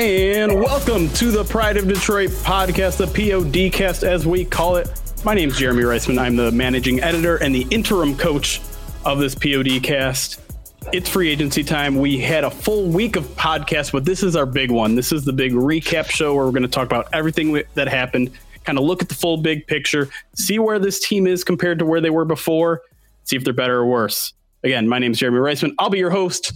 And welcome to the Pride of Detroit podcast, the PODcast as we call it. My name is Jeremy Reisman. I'm the managing editor and the interim coach of this PODcast. It's free agency time. We had a full week of podcasts, but this is our big one. This is the big recap show where we're going to talk about everything that happened, kind of look at the full big picture, see where this team is compared to where they were before, see if they're better or worse. Again, my name is Jeremy Reisman. I'll be your host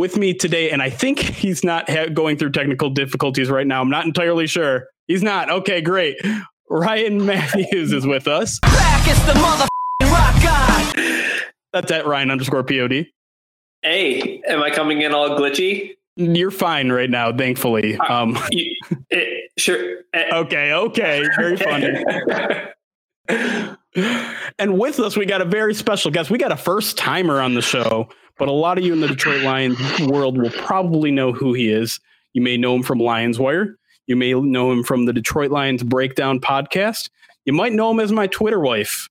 with me today, and I think he's not ha- going through technical difficulties right now. I'm not entirely sure. He's not. Okay, great. Ryan Matthews is with us. Back is the mother rock guy. That's at Ryan underscore pod. Hey, am I coming in all glitchy? You're fine right now, thankfully. Uh, um, you, it, sure. Uh, okay, okay, very funny. and with us, we got a very special guest. We got a first timer on the show but a lot of you in the Detroit Lions world will probably know who he is. You may know him from Lions Wire. You may know him from the Detroit Lions Breakdown podcast. You might know him as my Twitter wife.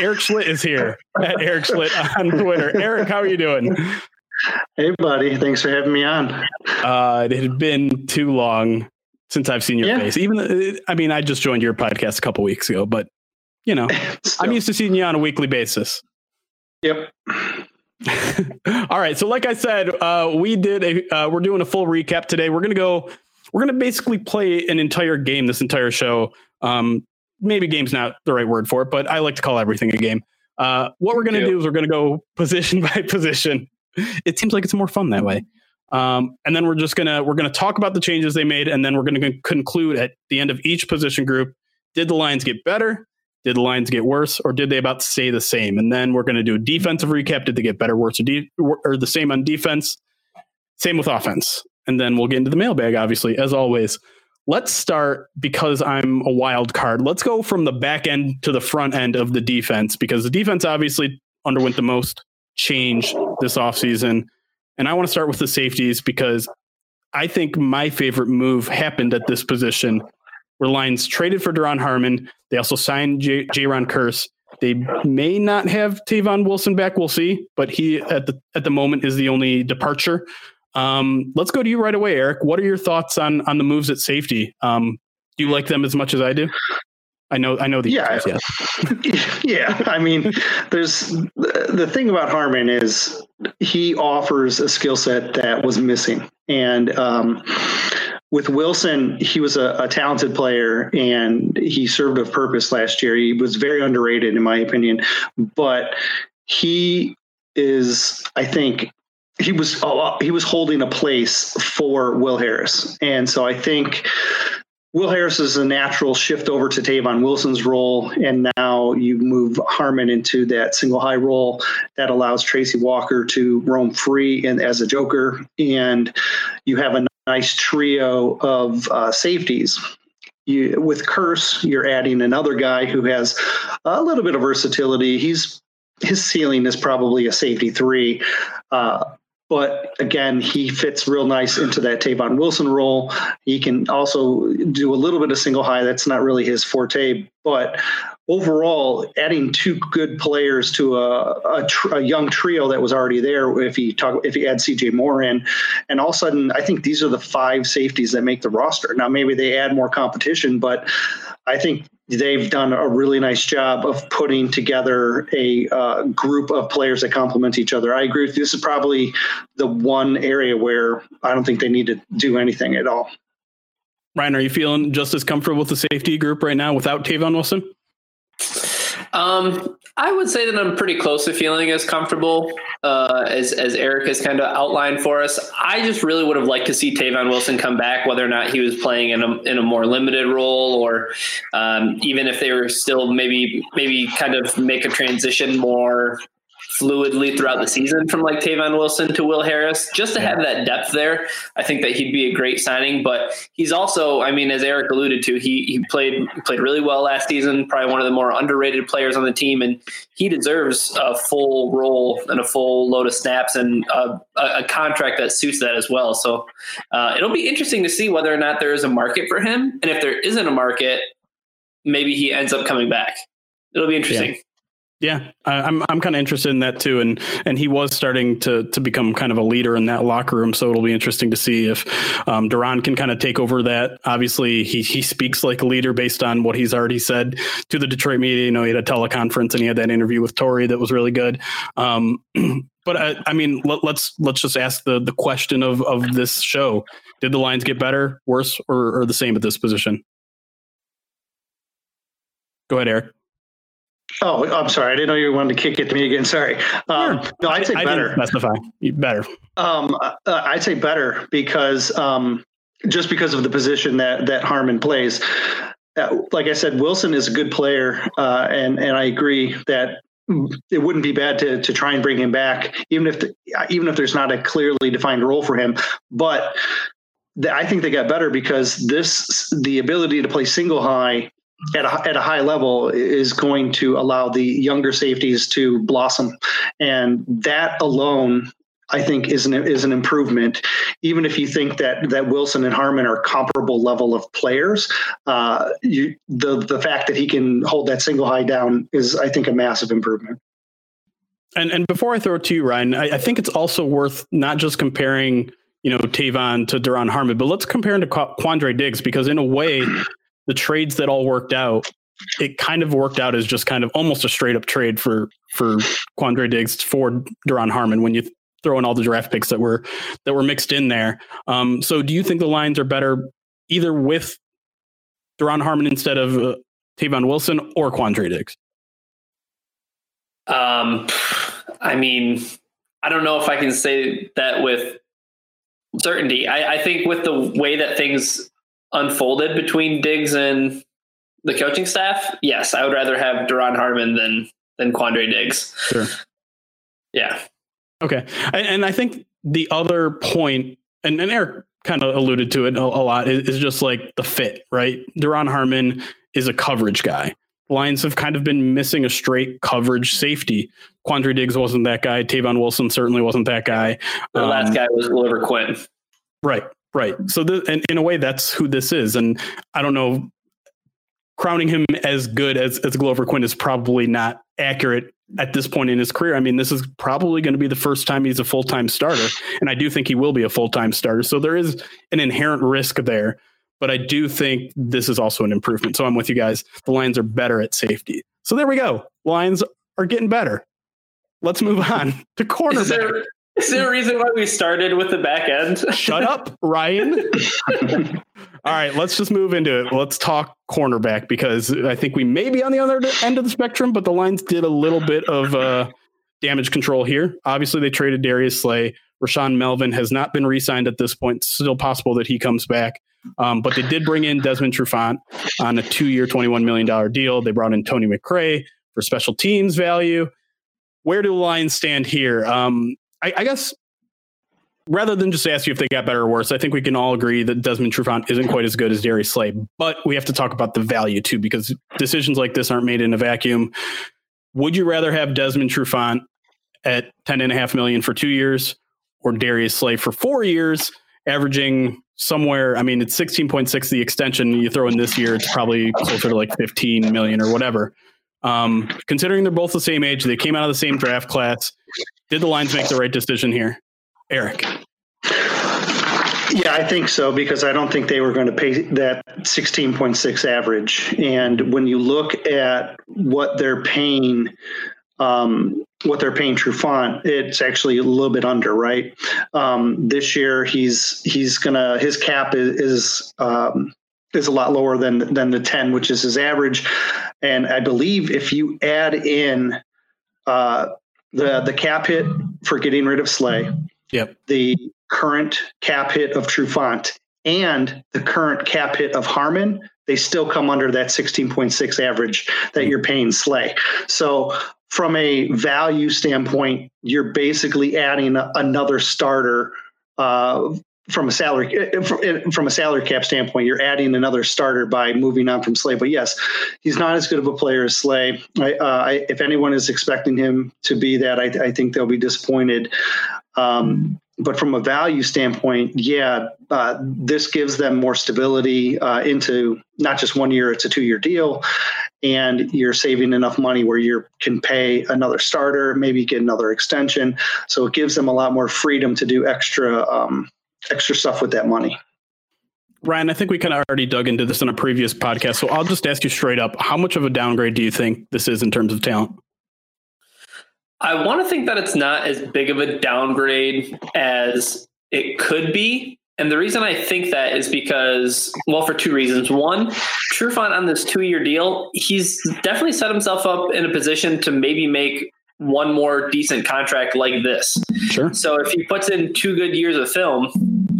Erik Schlitt is here at Erik Schlitt on Twitter. Erik, how are you doing? Hey, buddy. Thanks for having me on. Uh, it had been too long since I've seen your yeah. face. Even, I mean, I just joined your podcast a couple weeks ago, but you know, I'm used to seeing you on a weekly basis. Yep. All right. So, like I said, uh, we did a. Uh, we're doing a full recap today. We're gonna go. We're gonna basically play an entire game. This entire show. Um, maybe game's not the right word for it, but I like to call everything a game. Uh, what we're gonna do is we're gonna go position by position. It seems like it's more fun that way. Um, and then we're just gonna we're gonna talk about the changes they made, and then we're gonna conclude at the end of each position group. Did the Lions get better? Did the lines get worse or did they about stay the same? And then we're going to do a defensive recap. Did they get better, worse, or, de- or the same on defense? Same with offense. And then we'll get into the mailbag, obviously, as always. Let's start because I'm a wild card. Let's go from the back end to the front end of the defense because the defense obviously underwent the most change this offseason. And I want to start with the safeties because I think my favorite move happened at this position where Lions traded for Duron Harmon. They also signed J- Jayron Kearse. They may not have Tavon Wilson back. We'll see, but he at the at the moment is the only departure. Um, let's go to you right away, Erik. What are your thoughts on on the moves at safety? Um, do you like them as much as I do? I know, I know the yeah, yes. yeah. I mean, there's the thing about Harmon is he offers a skill set that was missing, and um, with Wilson, he was a, a, talented player and he served a purpose last year. He was very underrated, in my opinion, but he is, I think, he was he was holding a place for Will Harris, and so I think Will Harris is a natural shift over to Tavon Wilson's role, and now you move Harmon into that single high role that allows Tracy Walker to roam free and as a joker, and you have a nice trio of uh, safeties. You, with Kearse, you're adding another guy who has a little bit of versatility. He's his ceiling is probably a safety three. Uh, but again, he fits real nice into that Tavon Wilson role. He can also do a little bit of single high. That's not really his forte, but overall, adding two good players to a, a, tr- a, young trio that was already there. If you talk, if you add CJ Moore in, and all of a sudden, I think these are the five safeties that make the roster. Now, maybe they add more competition, but I think they've done a really nice job of putting together a uh, group of players that complement each other. I agree with you. This is probably the one area where I don't think they need to do anything at all. Ryan, are you feeling just as comfortable with the safety group right now without Tavon Wilson? Um, I would say that I'm pretty close to feeling as comfortable uh, as as Erik has kind of outlined for us. I just really would have liked to see Tavon Wilson come back, whether or not he was playing in a in a more limited role, or um, even if they were still maybe maybe kind of make a transition more fluidly throughout the season from like Tavon Wilson to Will Harris, just to have that depth there. I think that he'd be a great signing. But he's also, I mean, as Erik alluded to, he he played played really well last season. Probably one of the more underrated players on the team, and he deserves a full role and a full load of snaps and a, a contract that suits that as well. So uh, it'll be interesting to see whether or not there is a market for him, and if there isn't a market, maybe he ends up coming back. It'll be interesting. Yeah. Yeah, I'm I'm kind of interested in that too, and and he was starting to to become kind of a leader in that locker room. So it'll be interesting to see if um, Duron can kind of take over that. Obviously, he he speaks like a leader based on what he's already said to the Detroit media. You know, he had a teleconference and he had that interview with Tori that was really good. Um, but I, I mean, let, let's let's just ask the the question of of this show: Did the Lions get better, worse, or, or the same at this position? Go ahead, Erik. Oh, I'm sorry. I didn't know you wanted to kick it to me again. Sorry. Um, no, I'd say I, better. specify better. Um, uh, I'd say better because um, just because of the position that that Harmon plays. Uh, like I said, Wilson is a good player, uh, and and I agree that it wouldn't be bad to to try and bring him back, even if the, even if there's not a clearly defined role for him. But I think they got better because this the ability to play single high at a, at a high level is going to allow the younger safeties to blossom. And that alone, I think, is an, is an improvement. Even if you think that, that Wilson and Harmon are comparable level of players, uh, you, the, the fact that he can hold that single high down is, I think, a massive improvement. And, and before I throw it to you, Ryan, I, I think it's also worth not just comparing you know, Tavon to Duron Harmon, but let's compare him to Quandre Diggs because in a way, the trades that all worked out, it kind of worked out as just kind of almost a straight up trade for for Quandre Diggs for Duron Harmon when you throw in all the draft picks that were that were mixed in there. Um, so do you think the Lions are better either with Duron Harmon instead of uh, Tavon Wilson or Quandre Diggs? Um, I mean, I don't know if I can say that with certainty. I, I think with the way that things unfolded between Diggs and the coaching staff, yes, I would rather have Duron Harmon than than Quandre Diggs. Sure. Yeah. Okay. And, and I think the other point, and, and Erik kind of alluded to it a, a lot, is, is, just like the fit, right? Duron Harmon is a coverage guy. Lions have kind of been missing a straight coverage safety. Quandre Diggs wasn't that guy. Tavon Wilson certainly wasn't that guy. The um, last guy was Glover Quinn. Right. Right. So, the, and in a way, that's who this is. And I don't know, crowning him as good as, as Glover Quinn is probably not accurate at this point in his career. I mean, this is probably going to be the first time he's a full time starter. And I do think he will be a full time starter. So there is an inherent risk there. But I do think this is also an improvement. So I'm with you guys. The Lions are better at safety. So there we go. Lions are getting better. Let's move on to cornerback. Is there a reason why we started with the back end? Shut up, Ryan. All right, let's just move into it. Let's talk cornerback because I think we may be on the other end of the spectrum, but the Lions did a little bit of uh, damage control here. Obviously, they traded Darius Slay. Rashaan Melvin has not been re signed at this point. Still possible that he comes back. Um, but they did bring in Desmond Trufant on a two year, $21 million deal. They brought in Tony McRae for special teams value. Where do the Lions stand here? Um, I, I, guess rather than just ask you if they got better or worse, I think we can all agree that Desmond Trufant isn't quite as good as Darius Slay. But we have to talk about the value too, because decisions like this aren't made in a vacuum. Would you rather have Desmond Trufant at ten and a half million for two years, or Darius Slay for four years, averaging somewhere. I mean, it's 16.6 the extension. You throw in this year, it's probably closer to like 15 million or whatever. Um, considering they're both the same age, they came out of the same draft class. Did the Lions make the right decision here, Erik? Yeah, I think so because I don't think they were going to pay that 16.6 average. And when you look at what they're paying, um, what they're paying Trufant, it's actually a little bit under, right? Um, this year, he's he's gonna his cap is, is um, is a lot lower than than the 10, which is his average. And I believe if you add in uh, the the cap hit for getting rid of Slay, yep, the current cap hit of Trufant and the current cap hit of Harmon, they still come under that 16.6 average that you're paying Slay. So from a value standpoint, you're basically adding another starter uh, from a salary from a salary cap standpoint. You're adding another starter by moving on from Slay. But yes, he's not as good of a player as Slay. I, uh, I, if anyone is expecting him to be that, I, I think they'll be disappointed. Um, but from a value standpoint, yeah, uh, this gives them more stability uh, into not just one year; it's a two-year deal, and you're saving enough money where you can pay another starter, maybe get another extension. So it gives them a lot more freedom to do extra um, extra stuff with that money. Ryan, I think we kind of already dug into this in a previous podcast, so I'll just ask you straight up: How much of a downgrade do you think this is in terms of talent? I want to think that it's not as big of a downgrade as it could be. And the reason I think that is because, well, for two reasons. One, Trufant on this two year deal, he's definitely set himself up in a position to maybe make one more decent contract like this. Sure. So if he puts in two good years of film,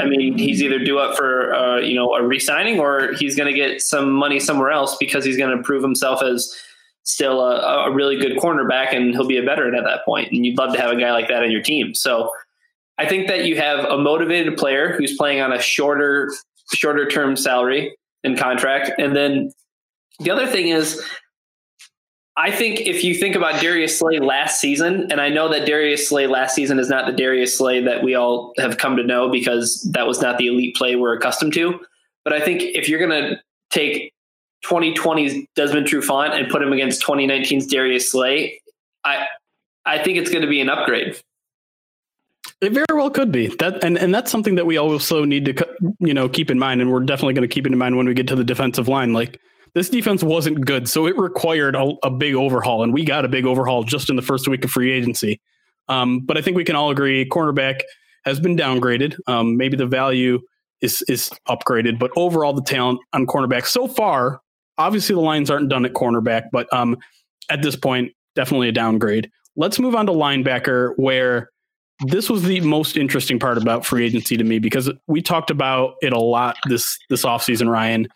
I mean, he's either due up for uh, you know a re-signing or he's going to get some money somewhere else because he's going to prove himself as still a, a, really good cornerback and he'll be a veteran at that point. And you'd love to have a guy like that on your team. So I think that you have a motivated player who's playing on a shorter, shorter term salary and contract. And then the other thing is, I think if you think about Darius Slay last season, and I know that Darius Slay last season is not the Darius Slay that we all have come to know because that was not the elite play we're accustomed to. But I think if you're going to take 2020's Desmond Trufant and put him against 2019's Darius Slay, I I think it's going to be an upgrade. It very well could be that, and and that's something that we also need to you know keep in mind, and we're definitely going to keep it in mind when we get to the defensive line. Like this defense wasn't good, so it required a, a big overhaul, and we got a big overhaul just in the first week of free agency. Um, but I think we can all agree, cornerback has been downgraded. Um, maybe the value is is upgraded, but overall the talent on cornerback so far obviously the lines aren't done at cornerback, but um, at this point, definitely a downgrade. Let's move on to linebacker, where this was the most interesting part about free agency to me because we talked about it a lot this this offseason, Ryan.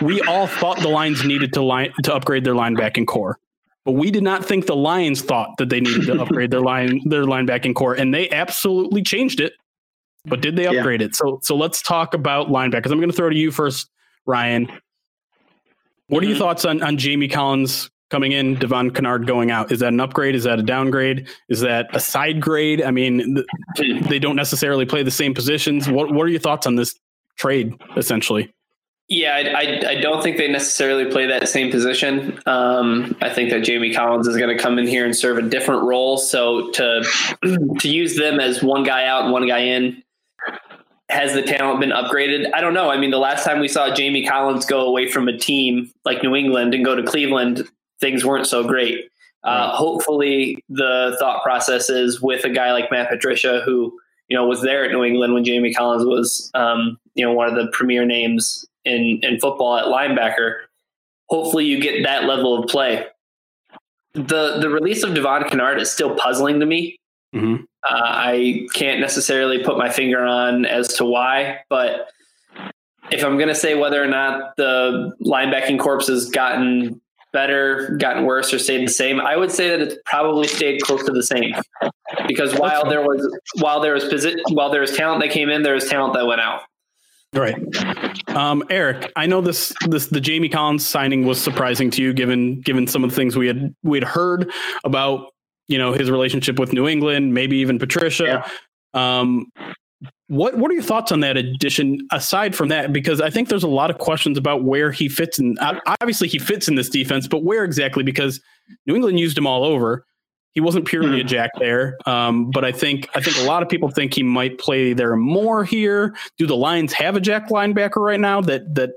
We all thought the Lions needed to line to upgrade their linebacking corps. But we did not think the Lions thought that they needed to upgrade their line their linebacking corps, and they absolutely changed it. But did they upgrade yeah. it? So so let's talk about linebackers. I'm going to throw to you first, Ryan. What are your mm-hmm. thoughts on, on Jamie Collins coming in, Devon Kennard going out? Is that an upgrade? Is that a downgrade? Is that a side grade? I mean, they don't necessarily play the same positions. What What are your thoughts on this trade, essentially? Yeah, I, I, I don't think they necessarily play that same position. Um, I think that Jamie Collins is going to come in here and serve a different role. So to to use them as one guy out and one guy in has the talent been upgraded? I don't know. I mean, the last time we saw Jamie Collins go away from a team like New England and go to Cleveland, things weren't so great. Uh, hopefully, the thought process is with a guy like Matt Patricia, who you know was there at New England when Jamie Collins was um, you know one of the premier names in in football at linebacker. Hopefully, you get that level of play. The the release of Devon Kennard is still puzzling to me. Mm-hmm. Uh, I can't necessarily put my finger on as to why, but if I'm going to say whether or not the linebacking corps has gotten better, gotten worse, or stayed the same, I would say that it's probably stayed close to the same. Because while there was while there was posi- while there was talent that came in, there was talent that went out. Right, um, Erik. I know this this the Jamie Collins signing was surprising to you, given given some of the things we had we had heard about you know his relationship with New England, maybe even Patricia. Yeah. Um, what what are your thoughts on that addition? Aside from that, because I think there's a lot of questions about where he fits in. Obviously, he fits in this defense, but where exactly? Because New England used him all over. He wasn't purely a jack there, um, but I think I think a lot of people think he might play there more here. Do the Lions have a jack linebacker right now that that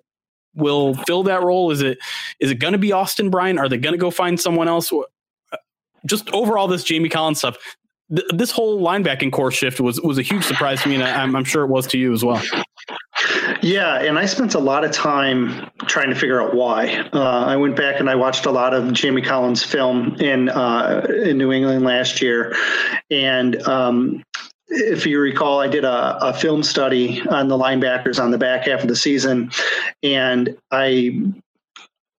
will fill that role? Is it is it going to be Austin Bryant? Are they going to go find someone else? Just overall, this Jamie Collins stuff. Th- this whole linebacking corps shift was was a huge surprise to me, and I, I'm, I'm sure it was to you as well. Yeah, and I spent a lot of time trying to figure out why. Uh, I went back and I watched a lot of Jamie Collins film in uh, in New England last year, and um, if you recall, I did a, a, film study on the linebackers on the back half of the season, and I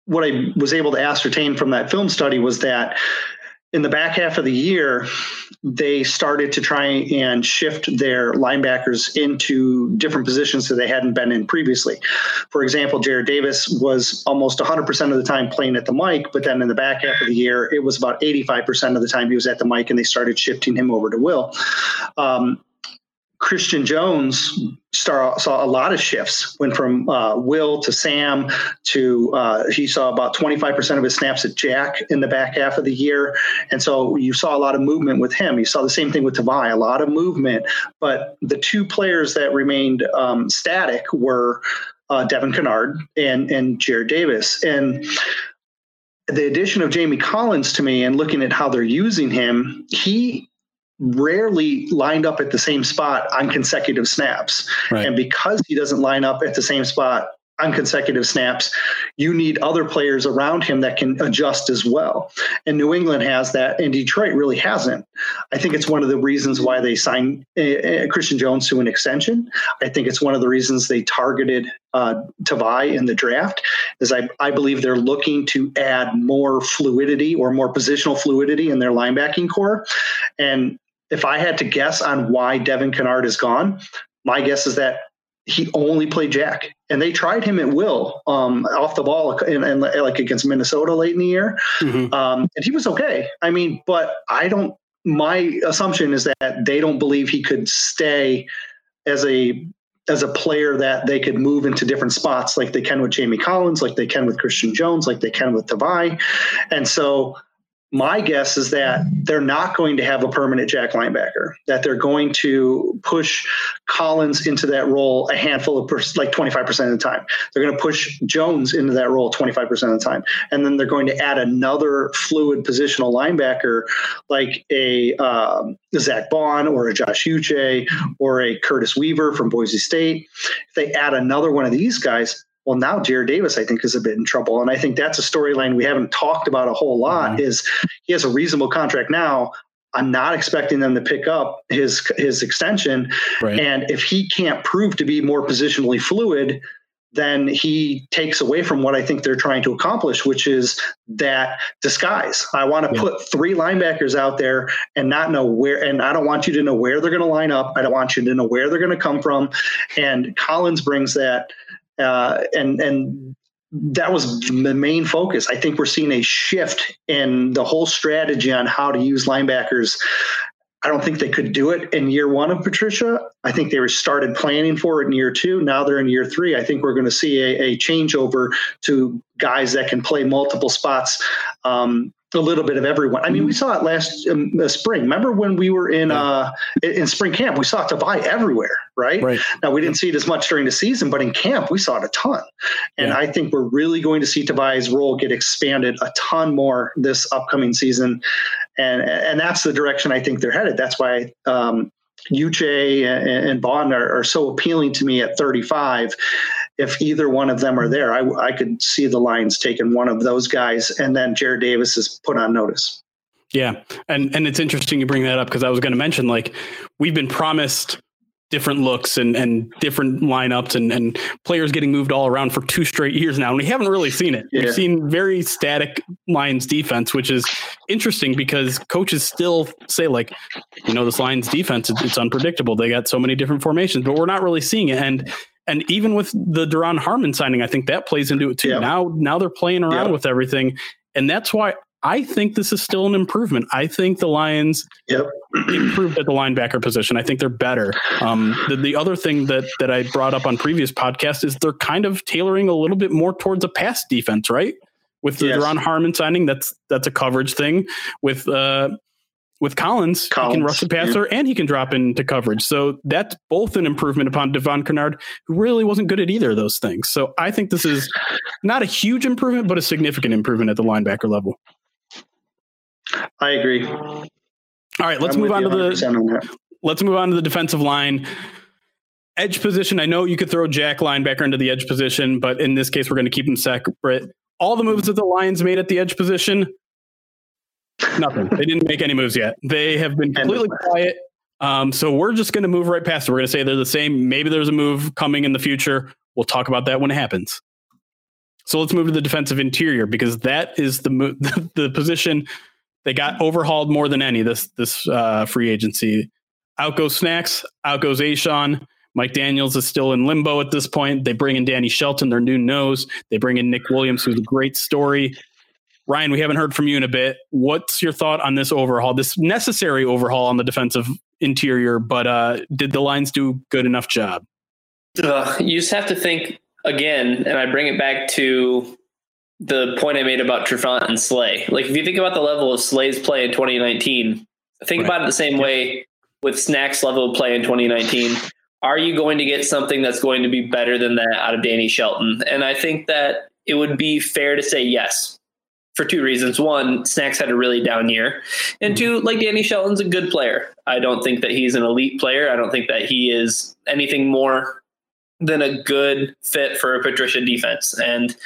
what I was able to ascertain from that film study was that in the back half of the year, they started to try and shift their linebackers into different positions that they hadn't been in previously. For example, Jarrad Davis was almost 100% of the time playing at the mic, but then in the back half of the year, it was about 85% of the time he was at the mic, and they started shifting him over to Will. Um, Christian Jones saw, saw a lot of shifts. Went from uh, Will to Sam to uh, he saw about 25% of his snaps at Jack in the back half of the year, and so you saw a lot of movement with him. You saw the same thing with Tavai, a lot of movement. But the two players that remained um, static were uh, Devon Kennard and and Jarrad Davis, and the addition of Jamie Collins to me and looking at how they're using him, he rarely lined up at the same spot on consecutive snaps. Right. And because he doesn't line up at the same spot on consecutive snaps, you need other players around him that can adjust as well. And New England has that, and Detroit really hasn't. I think it's one of the reasons why they signed uh, Christian Jones to an extension. I think it's one of the reasons they targeted uh, Tavai in the draft. Is I, I believe they're looking to add more fluidity or more positional fluidity in their linebacking corps. And if I had to guess on why Devon Kennard is gone, my guess is that he only played Jack, and they tried him at will um, off the ball and, and, like against Minnesota late in the year, mm-hmm. um, and he was okay. I mean, but I don't. My assumption is that they don't believe he could stay as a as a player that they could move into different spots like they can with Jamie Collins, like they can with Christian Jones, like they can with Tavai, and so my guess is that they're not going to have a permanent jack linebacker, that they're going to push Collins into that role a handful of, like 25% of the time. They're going to push Jones into that role 25% of the time. And then they're going to add another fluid positional linebacker like a um, Zack Baun or a Josh Uche or a Curtis Weaver from Boise State. If they add another one of these guys, well, now Jarrad Davis, I think, is a bit in trouble. And I think that's a storyline we haven't talked about a whole lot mm-hmm. is he has a reasonable contract now. I'm not expecting them to pick up his his extension. Right. And if he can't prove to be more positionally fluid, then he takes away from what I think they're trying to accomplish, which is that disguise. I want to yeah. put three linebackers out there and not know where, and I don't want you to know where they're going to line up. I don't want you to know where they're going to come from. And Collins brings that uh, and and that was the main focus. I think we're seeing a shift in the whole strategy on how to use linebackers. I don't think they could do it in year one of Patricia. I think they were started planning for it in year two. Now they're in year three. I think we're going to see a, a changeover to guys that can play multiple spots um, a little bit of everyone. I mean, we mm-hmm. saw it last um, spring. Remember when we were in uh, in spring camp? We saw Tavai everywhere, right? right? Now we didn't see it as much during the season, but in camp we saw it a ton. And yeah. I think we're really going to see Tavai's role get expanded a ton more this upcoming season, and and that's the direction I think they're headed. That's why. Um, Uche and, and Baun are, are so appealing to me at 35 if either one of them are there, I, I could see the Lions taking one of those guys, and then Jarrad Davis is put on notice. Yeah, and and it's interesting you bring that up because I was going to mention like we've been promised different looks and and different lineups and and players getting moved all around for two straight years now, and we haven't really seen it. Yeah. We've seen very static Lions defense, which is interesting because coaches still say like, you know, this Lions defense it's unpredictable. They got so many different formations, but we're not really seeing it and and even with the Duron Harmon signing, I think that plays into it too. Yeah. Now, now they're playing around yeah. with everything, and that's why I think this is still an improvement. I think the Lions Yep. improved at the linebacker position. I think they're better. Um, the, the other thing that that I brought up on previous podcasts is they're kind of tailoring a little bit more towards a pass defense, right? With the Yes. Ron Harmon signing, that's that's a coverage thing. With uh, with Collins, he can rush the passer and he can drop into coverage. So that's both an improvement upon Devon Kennard, who really wasn't good at either of those things. So I think this is not a huge improvement, but a significant improvement at the linebacker level. I agree. All right, let's I'm move on to the on let's move on to the defensive line. Edge position. I know you could throw Jack linebacker into the edge position, but in this case, we're going to keep them separate. All the moves that the Lions made at the edge position, nothing. they didn't make any moves yet. They have been completely quiet. Um, so we're just going to move right past it. We're going to say they're the same. Maybe there's a move coming in the future. We'll talk about that when it happens. So let's move to the defensive interior because that is the mo- the position they got overhauled more than any this this uh, free agency. Out goes Snacks, out goes A'Shawn. Mike Daniels is still in limbo at this point. They bring in Danny Shelton, their new nose. They bring in Nick Williams, who's a great story. Ryan, we haven't heard from you in a bit. What's your thought on this overhaul, this necessary overhaul on the defensive interior? But uh, did the lines do good enough job? You just have to think again, and I bring it back to the point I made about Trufant and Slay. Like, if you think about the level of Slay's play in 2019, think Right. about it the same way with Snacks' level of play in 2019. Are you going to get something that's going to be better than that out of Danny Shelton? And I think that it would be fair to say yes for two reasons. One, Snacks had a really down year. And mm-hmm. two, like Danny Shelton's a good player. I don't think that he's an elite player. I don't think that he is anything more than a good fit for a Patricia defense. And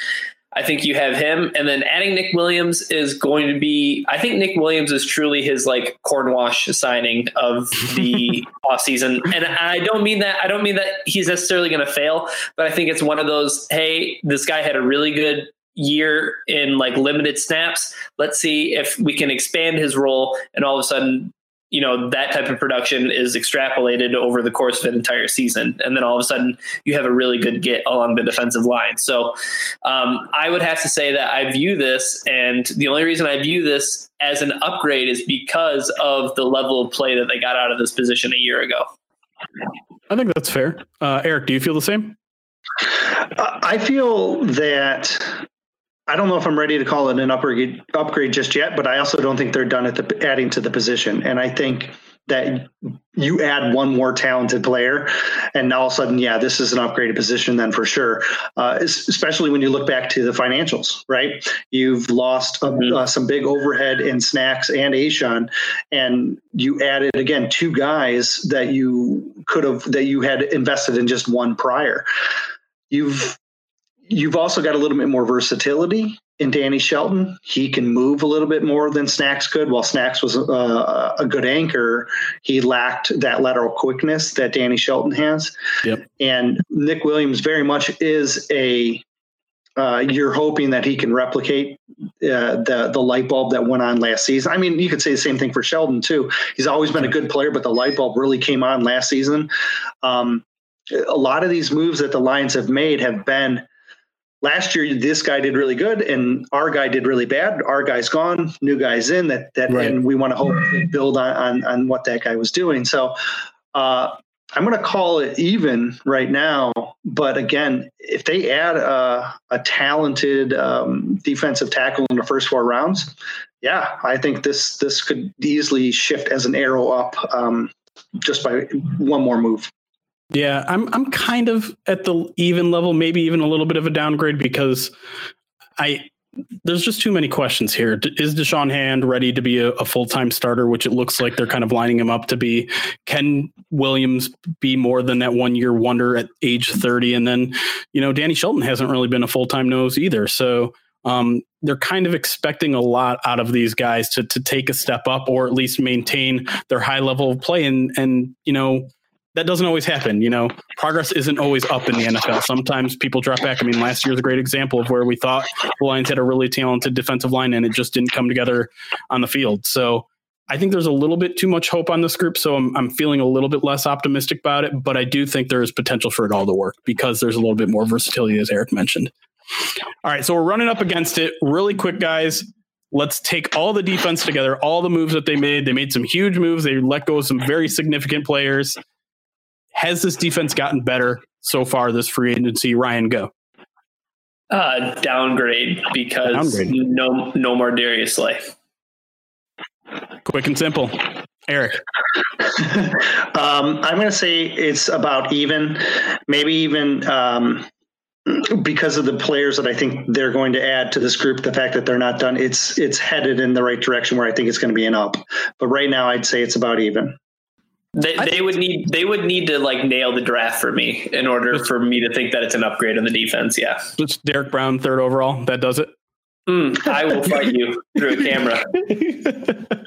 I think you have him, and then adding Nick Williams is going to be. I think Nick Williams is truly his like cornwash signing of the offseason. and I don't mean that. I don't mean that he's necessarily going to fail, but I think it's one of those. Hey, this guy had a really good year in like limited snaps. Let's see if we can expand his role, and all of a sudden you know that type of production is extrapolated over the course of an entire season and then all of a sudden you have a really good get along the defensive line so um, i would have to say that i view this and the only reason i view this as an upgrade is because of the level of play that they got out of this position a year ago I think that's fair. Uh, Erik, do you feel the same? I I feel that I don't know if I'm ready to call it an upgrade upgrade just yet, but I also don't think they're done at the adding to the position. And I think that you add one more talented player, and all of a sudden, yeah, this is an upgraded position then for sure. Uh, especially when you look back to the financials, right? You've lost uh, Mhm. uh, some big overhead in Snacks and A'Shawn, and you added again two guys that you could have that you had invested in just one prior. You've you've also got a little bit more versatility in Danny Shelton. He can move a little bit more than Snacks could. While Snacks was uh, a good anchor, he lacked that lateral quickness that Danny Shelton has. Yep. And Nick Williams very much is a. Uh, you're hoping that he can replicate uh, the the light bulb that went on last season. I mean, you could say the same thing for Shelton too. He's always been a good player, but the light bulb really came on last season. Um, a lot of these moves that the Lions have made have been last year this guy did really good and our guy did really bad. Our guy's gone new guy's in that that Right. and we want to hope build on, on on what that guy was doing. So uh i'm going to call it even right now but again if they add a, a talented um, defensive tackle in the first four rounds yeah i think this this could easily shift as an arrow up um, just by one more move Yeah, I'm I'm kind of at the even level, maybe even a little bit of a downgrade because I there's just too many questions here. Is Da'Shawn Hand ready to be a, a full time starter, which it looks like they're kind of lining him up to be? Can Williams be more than that one year wonder at age 30? And then, you know, Danny Shelton hasn't really been a full time nose either. So um, they're kind of expecting a lot out of these guys to to take a step up or at least maintain their high level of play. And and you know, that doesn't always happen. You know, progress isn't always up in the NFL. Sometimes people drop back. I mean, last year's a great example of where we thought the Lions had a really talented defensive line and it just didn't come together on the field. So I think there's a little bit too much hope on this group. So I'm, I'm feeling a little bit less optimistic about it, but I do think there is potential for it all to work because there's a little bit more versatility, as Eric mentioned. All right. So we're running up against it really quick, guys. let's take all the defense together, all the moves that they made. They made some huge moves. They let go of some very significant players. Has this defense gotten better so far this free agency? Ryan, go. Uh, downgrade because downgrade. no no more Darius Slay. Quick and simple. Erik. um, I'm going to say it's about even, maybe even um, because of the players that I think they're going to add to this group. The fact that they're not done, it's it's headed in the right direction where I think it's going to be an up. But right now, I'd say it's about even. They, they would need they would need to like nail the draft for me in order for me to think that it's an upgrade on the defense. Yeah, it's Derrick Brown third overall. That does it. Mm, I will fight you through a camera.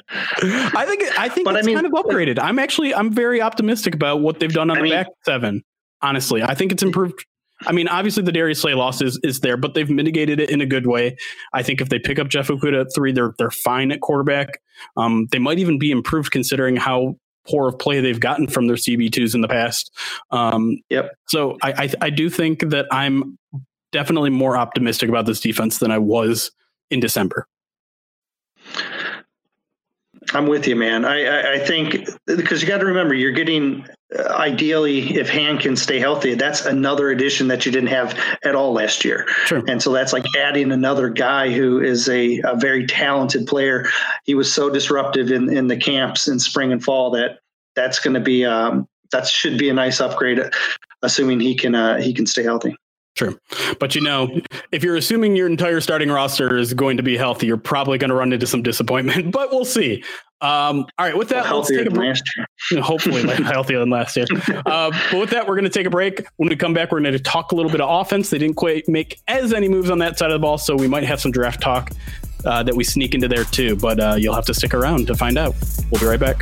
I think I think but it's I mean, kind of upgraded. I'm actually I'm very optimistic about what they've done on I the mean, back seven. Honestly, I think it's improved. I mean, obviously the Darius Slay loss is, is there, but they've mitigated it in a good way. I think if they pick up Jeff Okudah at three, they're they're fine at quarterback. Um, they might even be improved considering how poor of play they've gotten from their CB2s in the past. Um, yep. So I, I, I do think that I'm definitely more optimistic about this defense than I was in December. I'm with you, man. I, I, I think because you got to remember, you're getting ideally if Han can stay healthy, that's another addition that you didn't have at all last year. True. And so that's like adding another guy who is a, a very talented player. He was so disruptive in, in the camps in spring and fall that that's going to be um, that should be a nice upgrade, assuming he can uh, he can stay healthy. Sure. But you know, if you're assuming your entire starting roster is going to be healthy, you're probably going to run into some disappointment, but we'll see. Um, all right, with that, well, let's take a break. Hopefully, healthier than last year. Uh, but with that, we're going to take a break. When we come back, we're going to talk a little bit of offense. They didn't quite make as any moves on that side of the ball, so we might have some draft talk uh, that we sneak into there too. But uh, you'll have to stick around to find out. We'll be right back.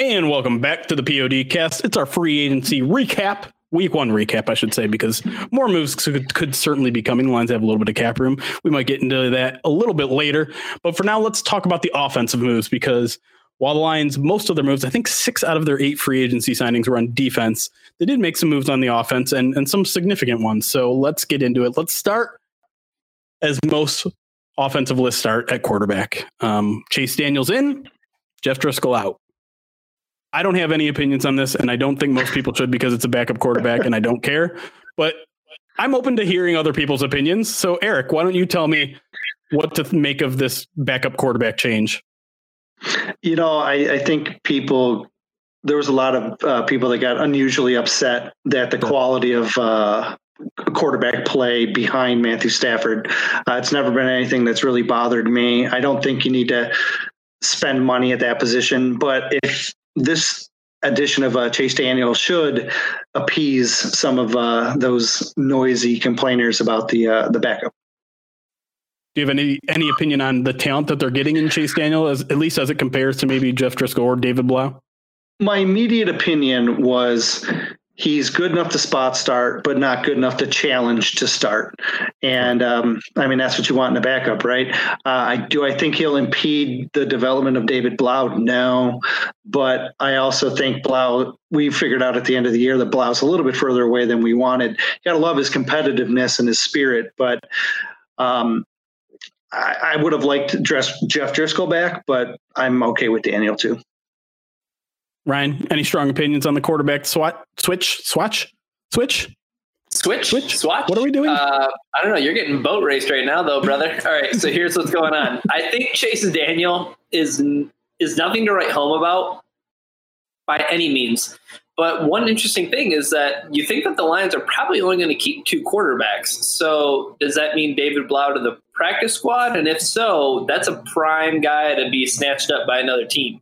And welcome back to the POD cast. It's our free agency recap, week one recap, I should say, because more moves could, could certainly be coming. The Lions have a little bit of cap room. We might get into that a little bit later. But for now, let's talk about the offensive moves because while the Lions, most of their moves, I think six out of their eight free agency signings were on defense, they did make some moves on the offense and, and some significant ones. So let's get into it. Let's start as most offensive lists start at quarterback. Um, Chase Daniels in, Jeff Driskel out. I don't have any opinions on this, and I don't think most people should because it's a backup quarterback, and I don't care. But I'm open to hearing other people's opinions. So, Erik, why don't you tell me what to make of this backup quarterback change? You know, I, I think people there was a lot of uh, people that got unusually upset that the quality of uh, quarterback play behind Matthew Stafford. Uh, it's never been anything that's really bothered me. I don't think you need to spend money at that position, but if this edition of uh, Chase Daniel should appease some of uh, those noisy complainers about the uh, the backup. Do you have any any opinion on the talent that they're getting in Chase Daniel, as at least as it compares to maybe Jeff Driskel or David Blough? My immediate opinion was he's good enough to spot start, but not good enough to challenge to start. And um, I mean, that's what you want in a backup, right? Uh, I do. I think he'll impede the development of David Blough. No, but I also think Blough. We figured out at the end of the year that Blough's a little bit further away than we wanted. Got to love his competitiveness and his spirit, but. Um, I, I would have liked to dress Jeff Driskel back, but I'm okay with Daniel too. Ryan, any strong opinions on the quarterback swat switch swatch switch? Switch, switch, swatch. What are we doing? Uh, I don't know. You're getting boat raced right now, though, brother. All right, so here's what's going on. I think Chase Daniel is is nothing to write home about, by any means. But one interesting thing is that you think that the Lions are probably only going to keep two quarterbacks. So does that mean David Blough to the practice squad? And if so, that's a prime guy to be snatched up by another team.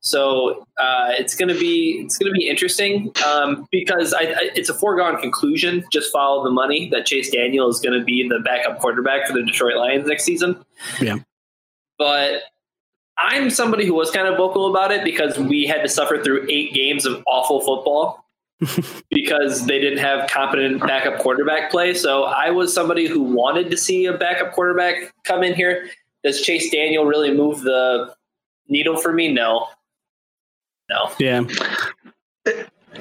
So uh, it's going to be it's going to be interesting um, because I, I, it's a foregone conclusion. Just follow the money that Chase Daniel is going to be the backup quarterback for the Detroit Lions next season. Yeah, but I'm somebody who was kind of vocal about it because we had to suffer through eight games of awful football because they didn't have competent backup quarterback play. So I was somebody who wanted to see a backup quarterback come in here. Does Chase Daniel really move the needle for me? No. No. Yeah.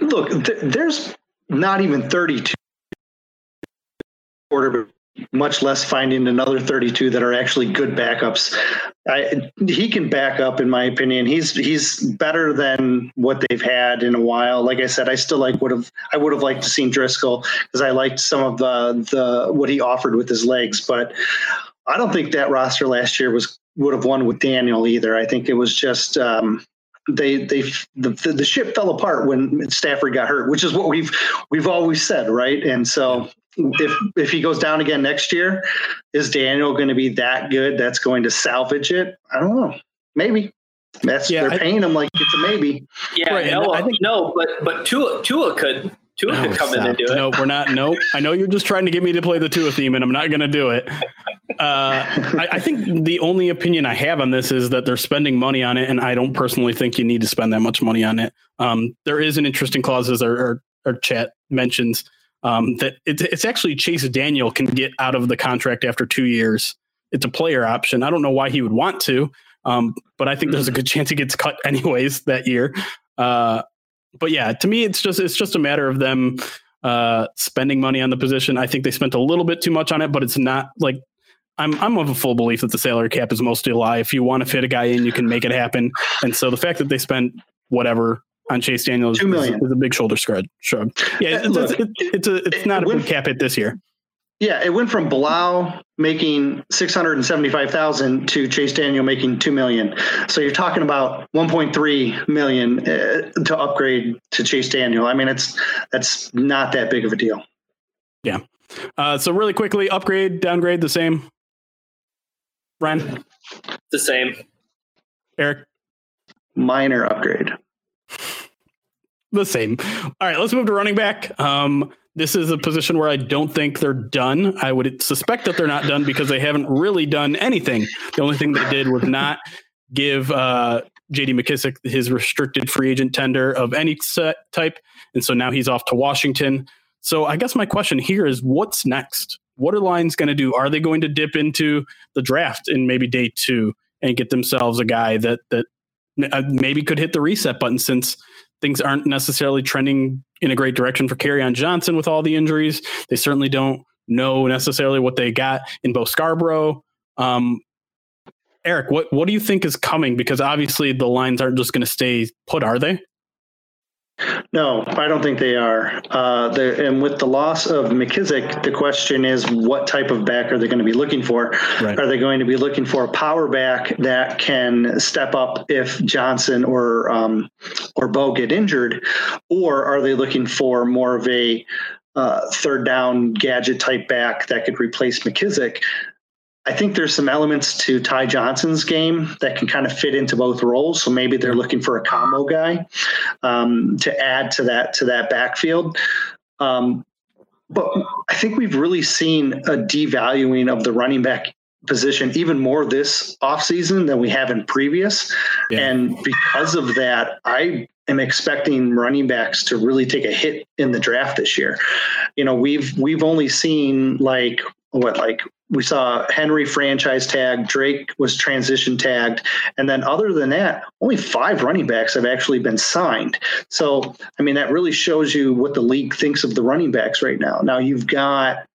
Look, th- there's not even 32 quarterback much less finding another 32 that are actually good backups. I, he can back up, in my opinion. He's he's better than what they've had in a while. Like I said, I still like would have I would have liked to seen Driskel because I liked some of the the what he offered with his legs, but I don't think that roster last year was would have won with Daniel either. I think it was just. Um, they they the, the ship fell apart when Stafford got hurt, which is what we've we've always said, right? And so if if he goes down again next year, is Daniel going to be that good? That's going to salvage it? I don't know. Maybe. That's yeah, they're I, paying him like it's a maybe. Yeah, right, no, I think, no, but but Tua Tua could Tua no, could come stop. in and do it. No, we're not. No, I know you're just trying to get me to play the Tua theme, and I'm not going to do it. Uh, I, I, think the only opinion I have on this is that they're spending money on it, and I don't personally think you need to spend that much money on it. Um, there is an interesting clause, as our, our, our chat mentions, um, that it's, it's actually Chase Daniel can get out of the contract after two years. It's a player option. I don't know why he would want to, um, but I think there's a good chance he gets cut anyways that year. Uh, but yeah, to me, it's just it's just a matter of them uh, spending money on the position. I think they spent a little bit too much on it, but it's not like I'm I'm of a full belief that the salary cap is mostly a lie. If you want to fit a guy in, you can make it happen. And so the fact that they spent whatever on Chase Daniels Two million. Is, is a big shoulder shrug. Shrug. Yeah, it's, Look, it's, it's, a it's not a big cap hit this year. Yeah, it went from Blough making six hundred and seventy-five thousand to Chase Daniel making two million. So you're talking about one point three million uh, to upgrade to Chase Daniel. I mean, it's that's not that big of a deal. Yeah. Uh, so really quickly, upgrade, downgrade, the same. Ryan, the same. Erik, minor upgrade the same. All right, let's move to running back. Um, this is a position where I don't think they're done. I would suspect that they're not done because they haven't really done anything. The only thing they did was not give uh, J.D. McKissic his restricted free agent tender of any set type, and so now he's off to Washington. So I guess my question here is, what's next? What are Lions going to do? Are they going to dip into the draft in maybe day two and get themselves a guy that that uh, maybe could hit the reset button since things aren't necessarily trending in a great direction for Kerryon Johnson with all the injuries. They certainly don't know necessarily what they got in Bo Scarborough. Um, Erik, what what do you think is coming? Because obviously the lines aren't just going to stay put, are they? No, I don't think they are. Uh, and with the loss of McKissic, the question is what type of back are they going to be looking for? Right. Are they going to be looking for a power back that can step up if Johnson or um, or Bo get injured, or are they looking for more of a uh, third down gadget type back that could replace McKissic? I think there's some elements to Ty Johnson's game that can kind of fit into both roles. So maybe they're looking for a combo guy um, to add to that to that backfield. Um, but I think we've really seen a devaluing of the running back position even more this offseason than we have in previous. Yeah. And because of that, I am expecting running backs to really take a hit in the draft this year. You know, we've we've only seen like what like we saw Henry franchise tag, Drake was transition tagged, and then other than that, only five running backs have actually been signed. So, I mean, that really shows you what the league thinks of the running backs right now. Now you've got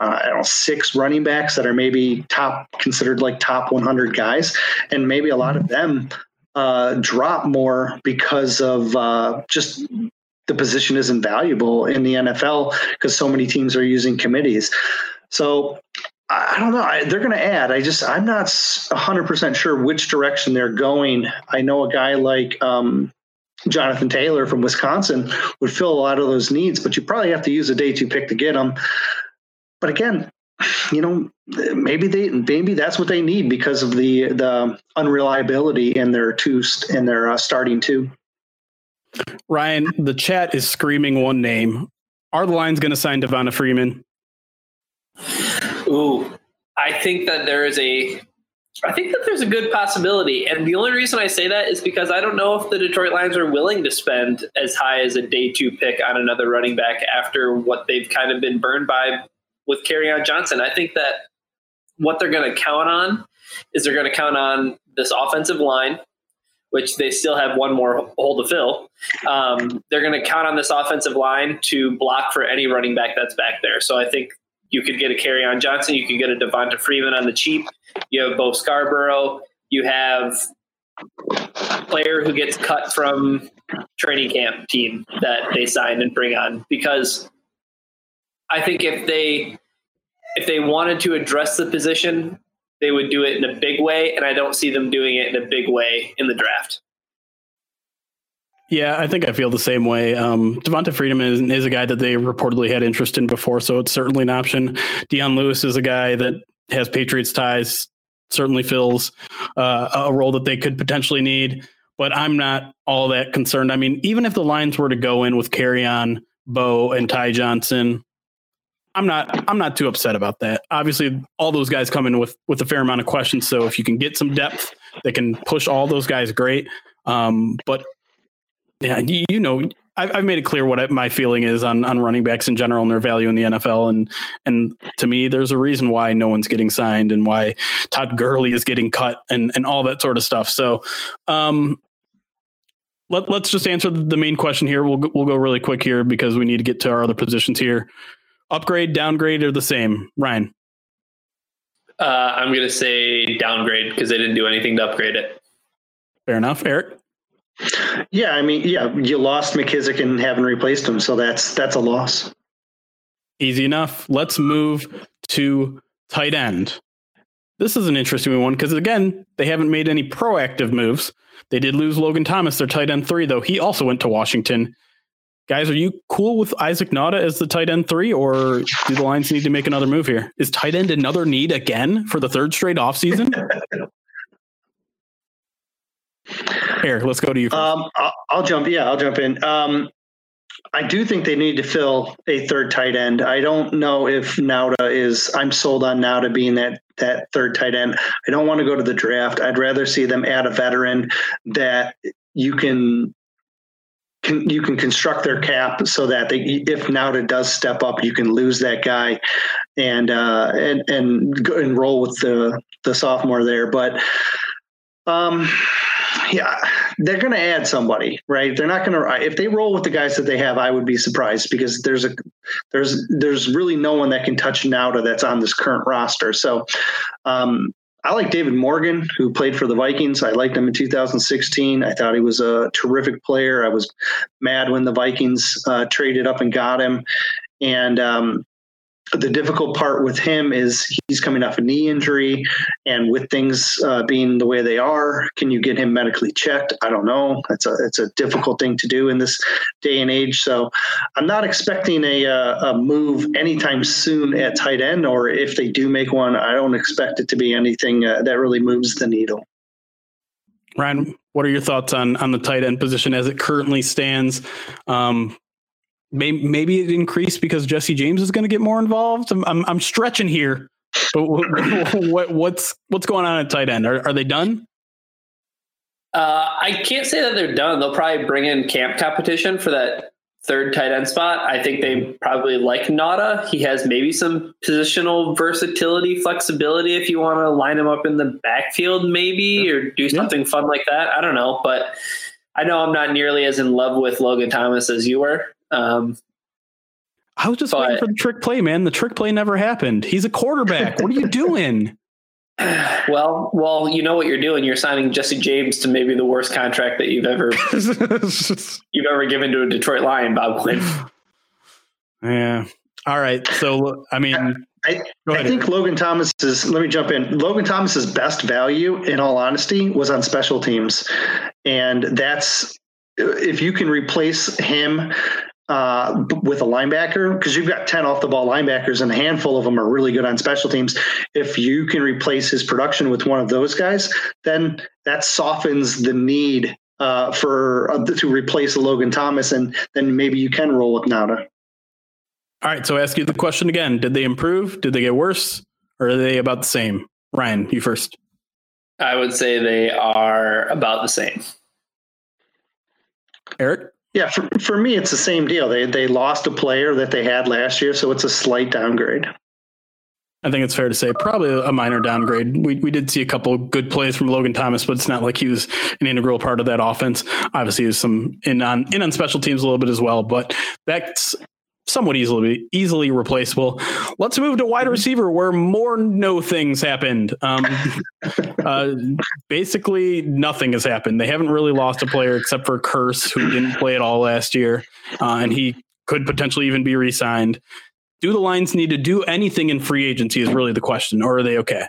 uh, I don't know, six running backs that are maybe top considered like top 100 guys, and maybe a lot of them uh, drop more because of uh, just the position isn't valuable in the NFL because so many teams are using committees. So I don't know. I, they're going to add. I just I'm not 100 percent sure which direction they're going. I know a guy like um, Jonathan Taylor from Wisconsin would fill a lot of those needs, but you probably have to use a day two pick to get them. But again, you know, maybe they maybe that's what they need because of the the unreliability in their two in their uh, starting two. Ryan, the chat is screaming one name. Are the Lions going to sign Devonta Freeman? Ooh, I think that there is a I think that there's a good possibility. And the only reason I say that is because I don't know if the Detroit Lions are willing to spend as high as a day two pick on another running back after what they've kind of been burned by with Kerryon Johnson. I think that what they're going to count on is they're going to count on this offensive line, which they still have one more hole to fill. Um, they're going to count on this offensive line to block for any running back that's back there. So I think you could get a Kerryon Johnson, you could get a Devonta Freeman on the cheap. You have Bo Scarborough. You have a player who gets cut from training camp team that they signed and bring on because I think if they if they wanted to address the position, they would do it in a big way, and I don't see them doing it in a big way in the draft. Yeah, I think I feel the same way. Um, Devonta Freeman is, is, a guy that they reportedly had interest in before, so it's certainly an option. Dion Lewis is a guy that has Patriots ties, certainly fills uh, a role that they could potentially need, but I'm not all that concerned. I mean, even if the Lions were to go in with Kerryon, Bo, and Ty Johnson, I'm not I'm not too upset about that. Obviously, all those guys come in with with a fair amount of questions. So if you can get some depth they can push all those guys, great. Um, but yeah, you, know, I've, I've, made it clear what my feeling is on on running backs in general and their value in the NFL. And and to me, there's a reason why no one's getting signed and why Todd Gurley is getting cut and and all that sort of stuff. So, um, let, let's just answer the main question here. We'll we'll go really quick here because we need to get to our other positions here. Upgrade, downgrade, or the same, Ryan? Uh, I'm going to say downgrade because they didn't do anything to upgrade it. Fair enough, Erik. Yeah, I mean, yeah, you lost McKissic and haven't replaced him, so that's that's a loss. Easy enough. Let's move to tight end. This is an interesting one because again, they haven't made any proactive moves. They did lose Logan Thomas, their tight end three, though he also went to Washington. Guys, are you cool with Isaac Nauta as the tight end three, or do the Lions need to make another move here? Is tight end another need again for the third straight offseason? Here, let's go to you. Um, I'll, I'll, jump. Yeah, I'll jump in. Um, I do think they need to fill a third tight end. I don't know if Nauta is. I'm sold on Nauta being that that third tight end. I don't want to go to the draft. I'd rather see them add a veteran that you can can, you can construct their cap so that they, if Nauta does step up, you can lose that guy and uh, and and enroll with the the sophomore there. But um, yeah, they're going to add somebody, right? They're not going to if they roll with the guys that they have. I would be surprised because there's a there's there's really no one that can touch Nauta that's on this current roster. So um, I like David Morgan, who played for the Vikings. I liked him in 2016. I thought he was a terrific player. I was mad when the Vikings uh, traded up and got him. And um, the difficult part with him is he's coming off a knee injury, and with things uh, being the way they are, can you get him medically checked? I don't know. It's a it's a difficult thing to do in this day and age. So I'm not expecting a uh, a move anytime soon at tight end, or if they do make one, I don't expect it to be anything uh, that really moves the needle. Ryan, what are your thoughts on on the tight end position as it currently stands? Um, maybe, maybe it increased because Jesse James is going to get more involved. I'm, I'm, I'm stretching here, but what, what's what's going on at tight end? Are, are they done? Uh, I can't say that they're done. They'll probably bring in camp competition for that third tight end spot. I think they probably like Nauta. He has maybe some positional versatility, flexibility if you want to line him up in the backfield, maybe, or do something yeah. fun like that. I don't know. But I know I'm not nearly as in love with Logan Thomas as you were. Um, I was just but, waiting for the trick play, man. The trick play never happened. He's a quarterback. what are you doing? Well, well, you know what you're doing. You're signing Jesse James to maybe the worst contract that you've ever you've ever given to a Detroit Lion, Bob Quinn. Yeah. All right. So I mean, I, I think Logan Thomas's. Let me jump in. Logan Thomas's best value, in all honesty, was on special teams, and that's if you can replace him uh, with a linebacker, because you've got 10 off the ball linebackers and a handful of them are really good on special teams. If you can replace his production with one of those guys, then that softens the need uh, for uh, to replace Logan Thomas, and then maybe you can roll with Nauta. All right, so I ask you the question again: Did they improve? Did they get worse, or are they about the same? Ryan, you first. I would say they are about the same. Erik? Yeah, for, for me, it's the same deal. They they lost a player that they had last year, so it's a slight downgrade. I think it's fair to say probably a minor downgrade. We we did see a couple good plays from Logan Thomas, but it's not like he was an integral part of that offense. Obviously, there's some in on in on special teams a little bit as well, but that's somewhat easily easily replaceable. Let's move to wide receiver, where more no things happened. Um, uh, basically, nothing has happened. They haven't really lost a player except for Kearse, who didn't play at all last year, uh, and he could potentially even be re-signed. Do the Lions need to do anything in free agency? Is really the question, or are they okay?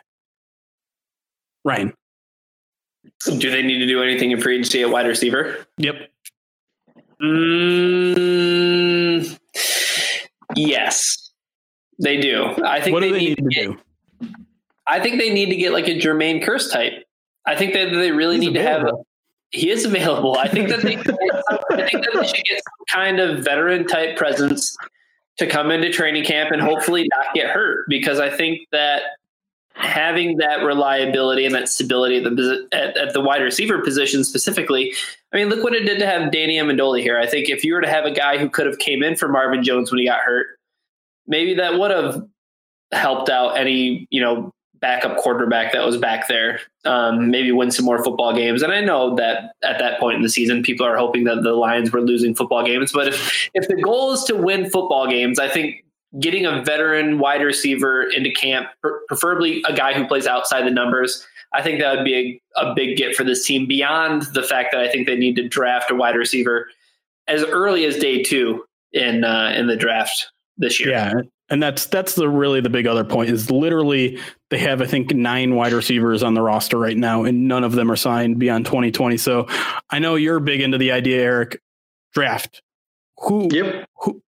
Ryan, Do they need to do anything in free agency at wide receiver? yep. Mm, yes, they do. I think What do they, they need, need to get, do? I think they need to get like a Jermaine Kearse type. I think that they really He's need to have. A, he is available. I think that they. I think that they should get some kind of veteran type presence to come into training camp and hopefully not get hurt because I think that having that reliability and that stability at the at, at the wide receiver position specifically. I mean, look what it did to have Danny Amendola here. I think if you were to have a guy who could have came in for Marvin Jones when he got hurt, maybe that would have helped out any you know backup quarterback that was back there. Um, maybe win some more football games. And I know that at that point in the season, people are hoping that the Lions were losing football games. But if if the goal is to win football games, I think getting a veteran wide receiver into camp, preferably a guy who plays outside the numbers, I think that would be a, a big get for this team. Beyond the fact that I think they need to draft a wide receiver as early as day two in uh, in the draft this year. Yeah, and that's that's the really the big other point is literally they have I think nine wide receivers on the roster right now, and none of them are signed beyond 2020. So I know you're big into the idea, Erik. Draft. Who? Yep. Who?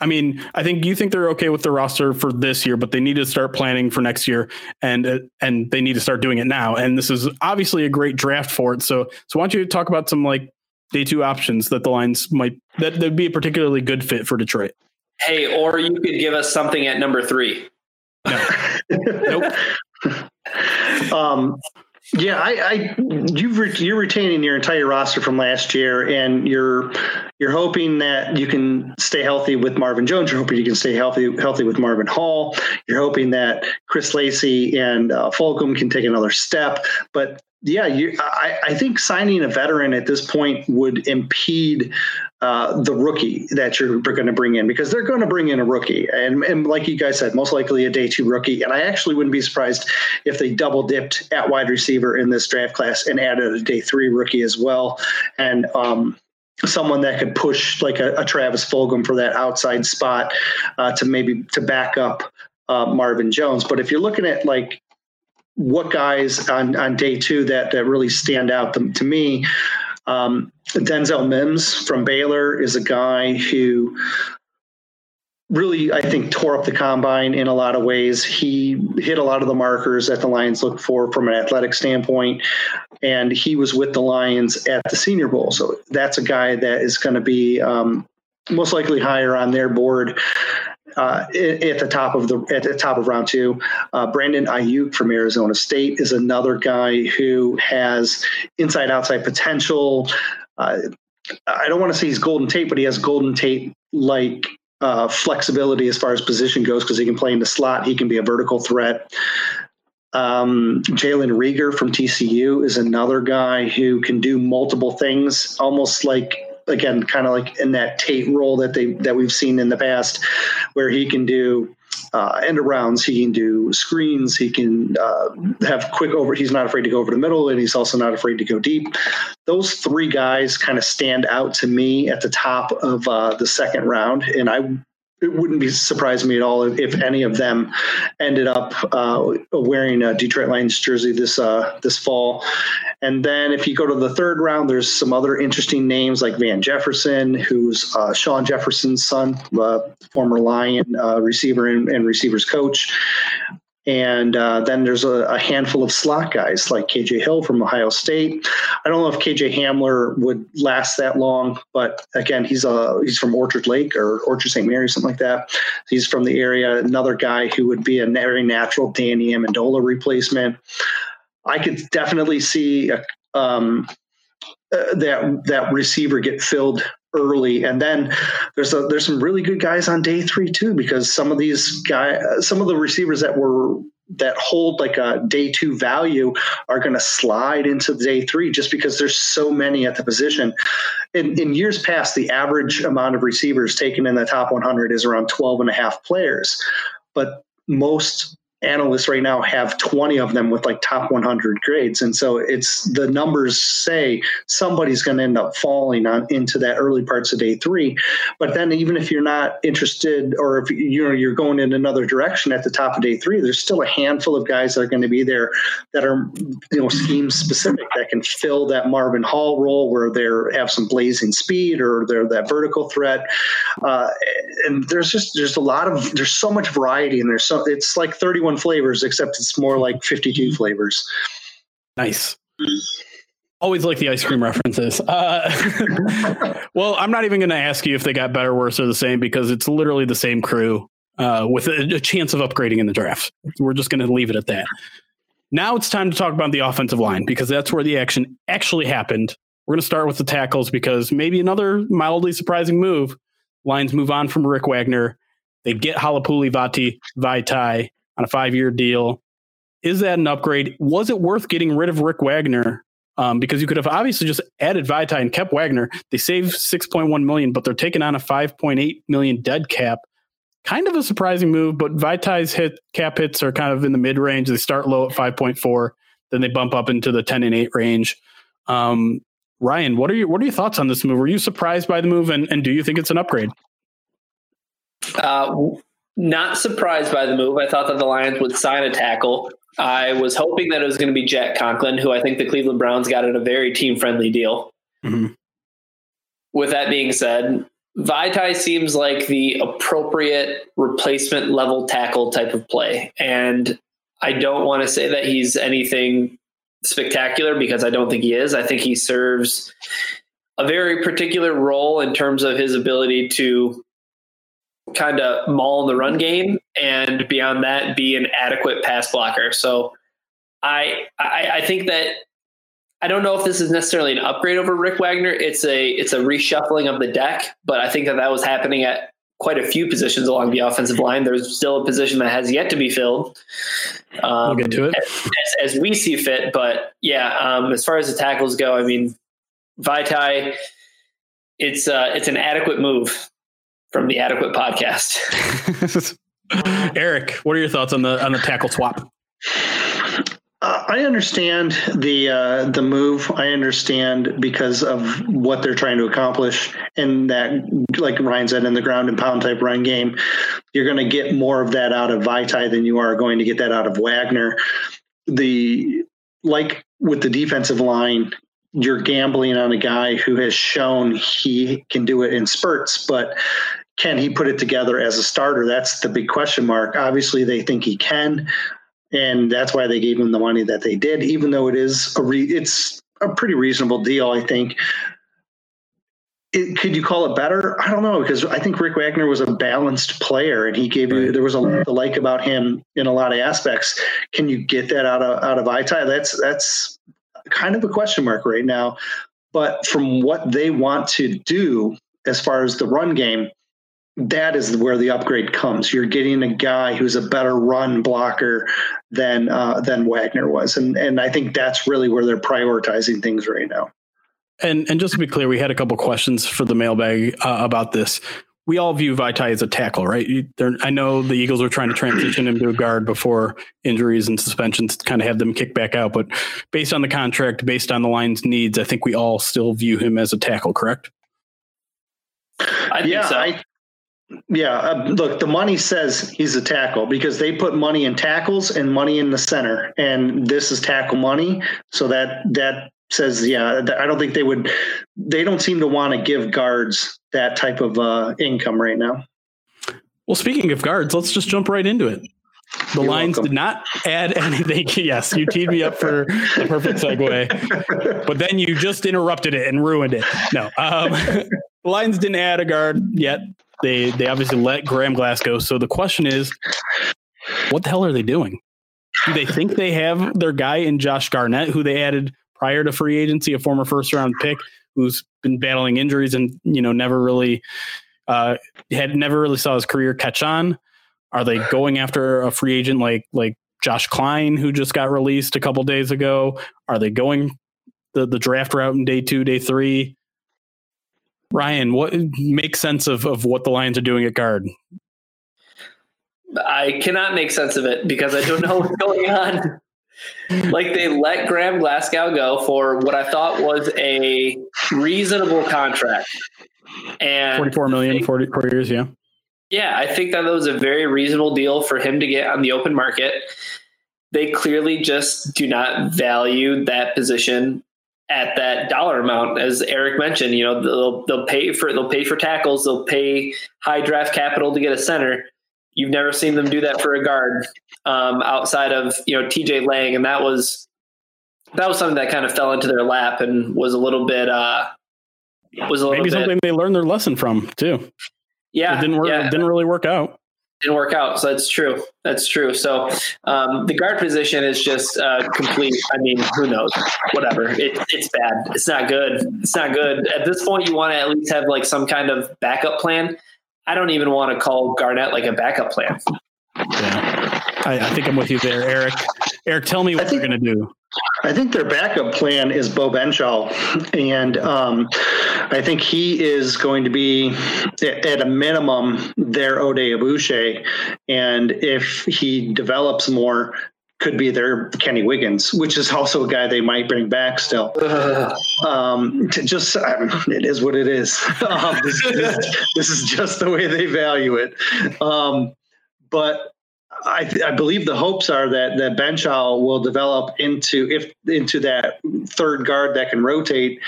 I mean, I think you think they're okay with the roster for this year, but they need to start planning for next year, and uh, and they need to start doing it now. And this is obviously a great draft for it. So so why don't you talk about some like day two options that the Lions might that would be a particularly good fit for Detroit. Hey, or you could give us something at number three. No. nope. um, yeah, I, I you've re, you're retaining your entire roster from last year, and you're you're hoping that you can stay healthy with Marvin Jones. You're hoping you can stay healthy healthy with Marvin Hall. You're hoping that Chris Lacey and uh, Fulgham can take another step. But yeah, you, I, I think signing a veteran at this point would impede uh, the rookie that you're going to bring in because they're going to bring in a rookie. And, and like you guys said, most likely a day two rookie. And I actually wouldn't be surprised if they double dipped at wide receiver in this draft class and added a day three rookie as well. And, um, someone that could push like a, a Travis Fulgham for that outside spot uh, to maybe to back up uh, Marvin Jones. But if you're looking at like what guys on, on day two that, that really stand out to, to me, um, Denzel Mims from Baylor is a guy who really, I think, tore up the combine in a lot of ways. He hit a lot of the markers that the Lions look for from an athletic standpoint, and he was with the Lions at the Senior Bowl. So that's a guy that is going to be um, most likely higher on their board. Uh, at the top of the at the top of round two, uh, Brandon Aiyuk from Arizona State is another guy who has inside outside potential. Uh, I don't want to say he's Golden Tate, but he has Golden Tate like uh, flexibility as far as position goes because he can play in the slot. He can be a vertical threat. Um, Jalen Reagor from TCU is another guy who can do multiple things, almost like again, kind of like in that Tate role that they that we've seen in the past, where he can do uh, end arounds, he can do screens, he can uh, have quick over. He's not afraid to go over the middle, and he's also not afraid to go deep. Those three guys kind of stand out to me at the top of uh, the second round, and I it wouldn't be surprise me at all if, if, any of them ended up uh, wearing a Detroit Lions jersey this uh, this fall. And then if you go to the third round, there's some other interesting names like Van Jefferson, who's uh, Shawn Jefferson's son, uh, former Lion uh, receiver and, and receivers coach. And uh, then there's a, a, handful of slot guys like KJ Hill from Ohio State. I don't know if KJ Hamler would last that long, but again, he's a he's from Orchard Lake or Orchard St. Mary, something like that. He's from the area. Another guy who would be a very natural Danny Amendola replacement. I could definitely see a, um, uh, that that receiver get filled early. And then there's a, there's some really good guys on day three too because some of these guys some of the receivers that were that hold like a day two value are going to slide into day three just because there's so many at the position. In, in years past the average amount of receivers taken in the top 100 is around 12 and a half players. But most analysts right now have 20 of them with like top 100 grades. And so it's the numbers say somebody's going to end up falling on into that early parts of day three. But then even if you're not interested or if you know you're going in another direction at the top of day three there's still a handful of guys that are going to be there that are you know scheme specific that can fill that marvin hall role where they have some blazing speed or they're that vertical threat. Uh, and there's just there's a lot of there's so much variety and there's so it's like 31 31 flavors, except it's more like 52 flavors. Nice. Always like the ice cream references. Uh, well, I'm not even going to ask you if they got better, worse, or the same because it's literally the same crew uh, with a, a chance of upgrading in the draft. We're just going to leave it at that. Now it's time to talk about the offensive line because that's where the action actually happened. We're going to start with the tackles because maybe another mildly surprising move. Lions move on from Rick Wagner. They get Halapoulivaati Vati Vaitai on a five year deal. Is that an upgrade? Was it worth getting rid of Rick Wagner? Um, because you could have obviously just added Vaitai and kept Wagner. They save 6.1 million, but they're taking on a 5.8 million dead cap. Kind of a surprising move, but Vaitai's hit cap hits are kind of in the mid range. They start low at 5.4, then they bump up into the 10 and 8 range. Um, Ryan, what are your what are your thoughts on this move? Were you surprised by the move, and, and do you think it's an upgrade? Uh, not surprised by the move. I thought that the Lions would sign a tackle. I was hoping that it was going to be Jack Conklin, who I think the Cleveland Browns got at a very team friendly deal. Mm-hmm. With that being said, Vaitai seems like the appropriate replacement level tackle type of play. And I don't want to say that he's anything spectacular because I don't think he is. I think he serves a very particular role in terms of his ability to kind of maul in the run game, and beyond that, be an adequate pass blocker. So I, I, I think that I don't know if this is necessarily an upgrade over Rick Wagner. It's a it's a reshuffling of the deck, but I think that that was happening at quite a few positions along the offensive line. There's still a position that has yet to be filled. Um, we'll get to it as, as, we see fit. But yeah, um, as far as the tackles go, I mean, Vaitai, it's uh, it's an adequate move from the Adequate Podcast. Erik, what are your thoughts on the on the tackle swap? Uh, I understand the uh, the move. I understand because of what they're trying to accomplish, and that, like Ryan said, in the ground and pound type run game, you're going to get more of that out of Vaitai than you are going to get that out of Wagner. The like with the defensive line, you're gambling on a guy who has shown he can do it in spurts, but can he put it together as a starter? That's the big question mark. Obviously, they think he can, and that's why they gave him the money that they did. Even though it is a re- it's a pretty reasonable deal, I think. It, could you call it better? I don't know because I think Rick Wagner was a balanced player and he gave you there was a lot to like about him in a lot of aspects. Can you get that out of out of Vaitai? That's that's kind of a question mark right now. But from what they want to do as far as the run game, that is where the upgrade comes. You're getting a guy who's a better run blocker than uh, than Wagner was, and and I think that's really where they're prioritizing things right now. And and just to be clear, we had a couple questions for the mailbag uh, about this. We all view Vaitai as a tackle, right? I know the Eagles were trying to transition him to a guard before injuries and suspensions kind of have them kick back out. But based on the contract, based on the line's needs, I think we all still view him as a tackle, correct? I think yeah, so. I, Yeah, uh, look, the money says he's a tackle because they put money in tackles and money in the center, and this is tackle money. So that that says, yeah, I don't think they would. They don't seem to want to give guards that type of uh, income right now. Well, speaking of guards, let's just jump right into it. The You're Lions welcome. did not add anything. yes, you teed me up for the perfect segue, but then you just interrupted it and ruined it. No, um, the Lions didn't add a guard yet. They they obviously let Graham Glasgow. So the question is, what the hell are they doing? Do they think they have their guy in Josh Garnett, who they added prior to free agency, a former first round pick who's been battling injuries and you know never really uh, had never really saw his career catch on? Are they going after a free agent like like Josh Kline, who just got released a couple days ago? Are they going the the draft route in day two, day three? Ryan, what makes sense of, of what the Lions are doing at guard? I cannot make sense of it because I don't know what's going on. Like they let Graham Glasgow go for what I thought was a reasonable contract. And 44 million, 40, four years, yeah. yeah, I think that that was a very reasonable deal for him to get on the open market. They clearly just do not value that position at that dollar amount, as Erik mentioned. You know, they'll they'll pay for they'll pay for tackles, they'll pay high draft capital to get a center. You've never seen them do that for a guard um, outside of you know TJ Lang, and that was that was something that kind of fell into their lap and was a little bit uh, was a little Maybe bit something they learned their lesson from too. yeah it didn't work. yeah It didn't really work out. Didn't work out. So that's true. That's true. So um, the guard position is just uh, complete. I mean, who knows? Whatever. It, it's bad. It's not good. It's not good. At this point, you want to at least have like some kind of backup plan. I don't even want to call Garnett like a backup plan. Yeah, I, I think I'm with you there, Erik. Erik, tell me what think- they're going to do. I think their backup plan is Beau Benzschawel, and um, I think he is going to be at a minimum their Oday Aboushi, and if he develops more, could be their Kenny Wiggins, which is also a guy they might bring back still. Um, to just I mean, it is what it is. Um, this, this, this is just the way they value it. Um, but I, I believe the hopes are that that Benzschawel will develop into if into that third guard that can rotate,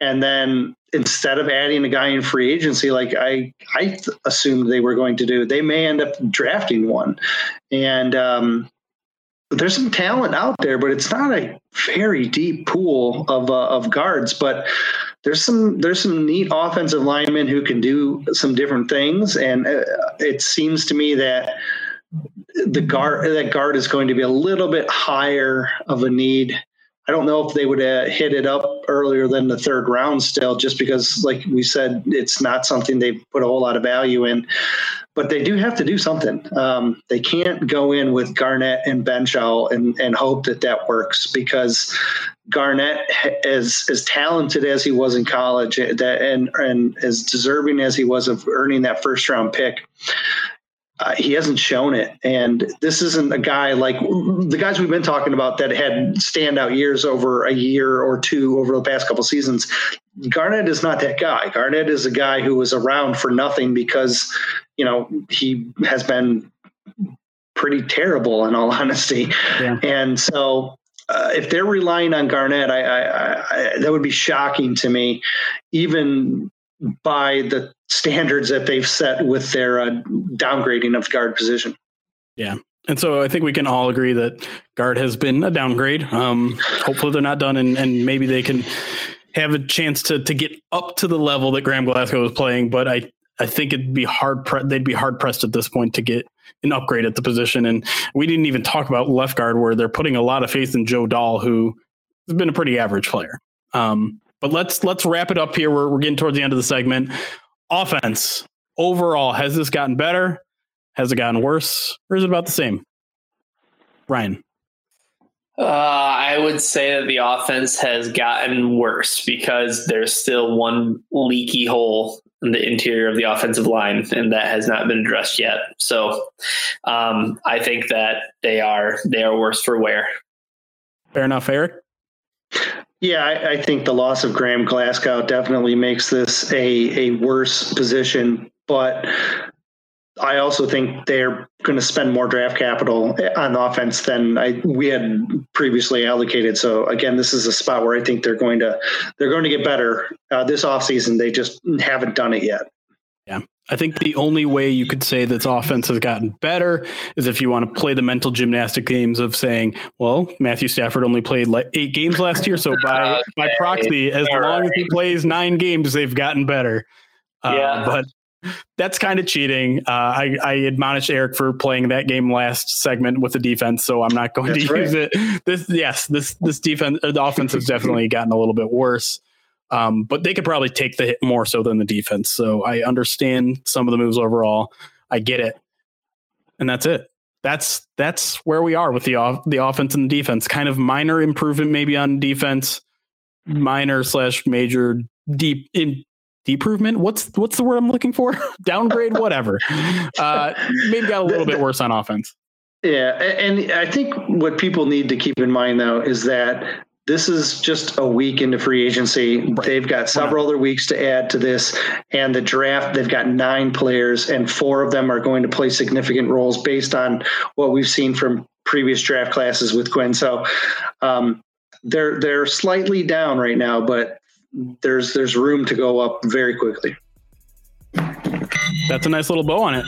and then instead of adding a guy in free agency, like I I th- assumed they were going to do, they may end up drafting one, and um, there's some talent out there, but it's not a very deep pool of uh, of guards, but. There's some there's some neat offensive linemen who can do some different things, and uh, it seems to me that the guard that guard is going to be a little bit higher of a need. I don't know if they would uh, hit it up earlier than the third round still, just because, like we said, it's not something they put a whole lot of value in. But they do have to do something. Um, they can't go in with Garnett and Benzschawel and, and hope that that works because Garnett, as as talented as he was in college, that and and as deserving as he was of earning that first round pick, uh, he hasn't shown it. And this isn't a guy like the guys we've been talking about that had standout years over a year or two over the past couple seasons. Garnett is not that guy. Garnett is a guy who was around for nothing because, you know, he has been pretty terrible in all honesty. Yeah. And so uh, if they're relying on Garnett, I, I, I, that would be shocking to me, even by the standards that they've set with their uh, downgrading of guard position. Yeah. And so I think we can all agree that guard has been a downgrade. Um, hopefully they're not done, and, and maybe they can have a chance to to get up to the level that Graham Glasgow was playing. But I I think it'd be hard. Pre- they'd be hard pressed at this point to get an upgrade at the position. And we didn't even talk about left guard, where they're putting a lot of faith in Joe Dahl, who has been a pretty average player. Um, but let's let's wrap it up here. We're we're getting towards the end of the segment. Offense overall, has this gotten better? Has it gotten worse, or is it about the same? Ryan. Uh, I would say that the offense has gotten worse because there's still one leaky hole in the interior of the offensive line, and that has not been addressed yet. So, um, I think that they are they are worse for wear. Fair enough, Erik. Yeah, I, I think the loss of Graham Glasgow definitely makes this a a worse position. But I also think they're going to spend more draft capital on offense than I, we had previously allocated. So again, this is a spot where I think they're going to they're going to get better uh, this offseason. They just haven't done it yet. Yeah. I think the only way you could say that offense has gotten better is if you want to play the mental gymnastic games of saying, well, Matthew Stafford only played like eight games last year. So by, okay. by proxy, as All long right. as he plays nine games, they've gotten better. Uh, yeah. But that's kind of cheating. Uh, I, I admonish Erik for playing that game last segment with the defense, so I'm not going that's to right. use it. This, yes, this this defense, the offense has definitely gotten a little bit worse. Um, but they could probably take the hit more so than the defense. So I understand some of the moves overall. I get it, and that's it. That's that's where we are with the off, the offense and the defense. Kind of minor improvement maybe on defense, minor slash major deep in improvement. What's what's the word I'm looking for? Downgrade, whatever. Uh, maybe got a little bit worse on offense. Yeah, and I think what people need to keep in mind though is that this is just a week into free agency. Right. They've got several other weeks to add to this. And the draft, they've got nine players, and four of them are going to play significant roles based on what we've seen from previous draft classes with Quinn. So um, they're they're slightly down right now, but there's there's room to go up very quickly. That's a nice little bow on it.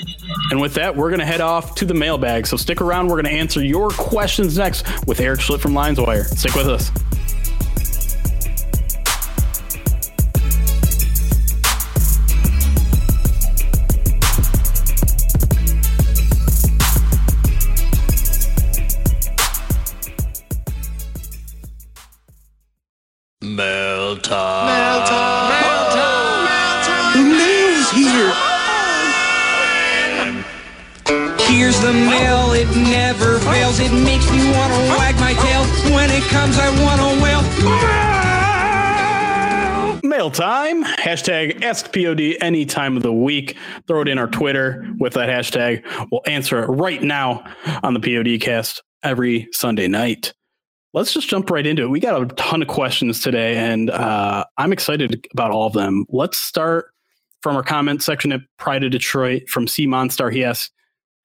And with that, we're going to head off to the mailbag. So stick around. We're going to answer your questions next with Erik Schlitt from Lions Wire. Stick with us. Mail time. Mail time. Here's the mail. It never fails. It makes me want to wag my tail. When it comes, I want to wail. Mail time. Hashtag Ask POD any time of the week. Throw it in our Twitter with that hashtag. We'll answer it right now on the POD cast every Sunday night let's just jump right into it. We got a ton of questions today, and uh, I'm excited about all of them. Let's start from our comment section at Pride of Detroit from C Monstar. He asks,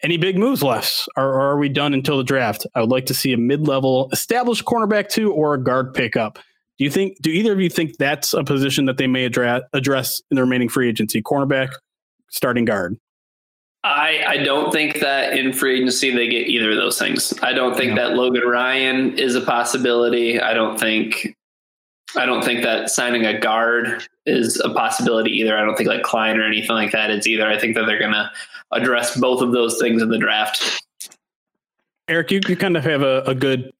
any big moves left, or, or, are we done until the draft? I would like to see a mid-level established cornerback too, or a guard pickup. Do you think? Do either of you think that's a position that they may address, address in the remaining free agency? Cornerback, starting guard. I, I don't think that in free agency they get either of those things. I don't think that Logan Ryan is a possibility. I don't think I don't think that signing a guard is a possibility either. I don't think like Kline or anything like that is either. I think that they're gonna address both of those things in the draft. Erik, you, you kind of have a, a good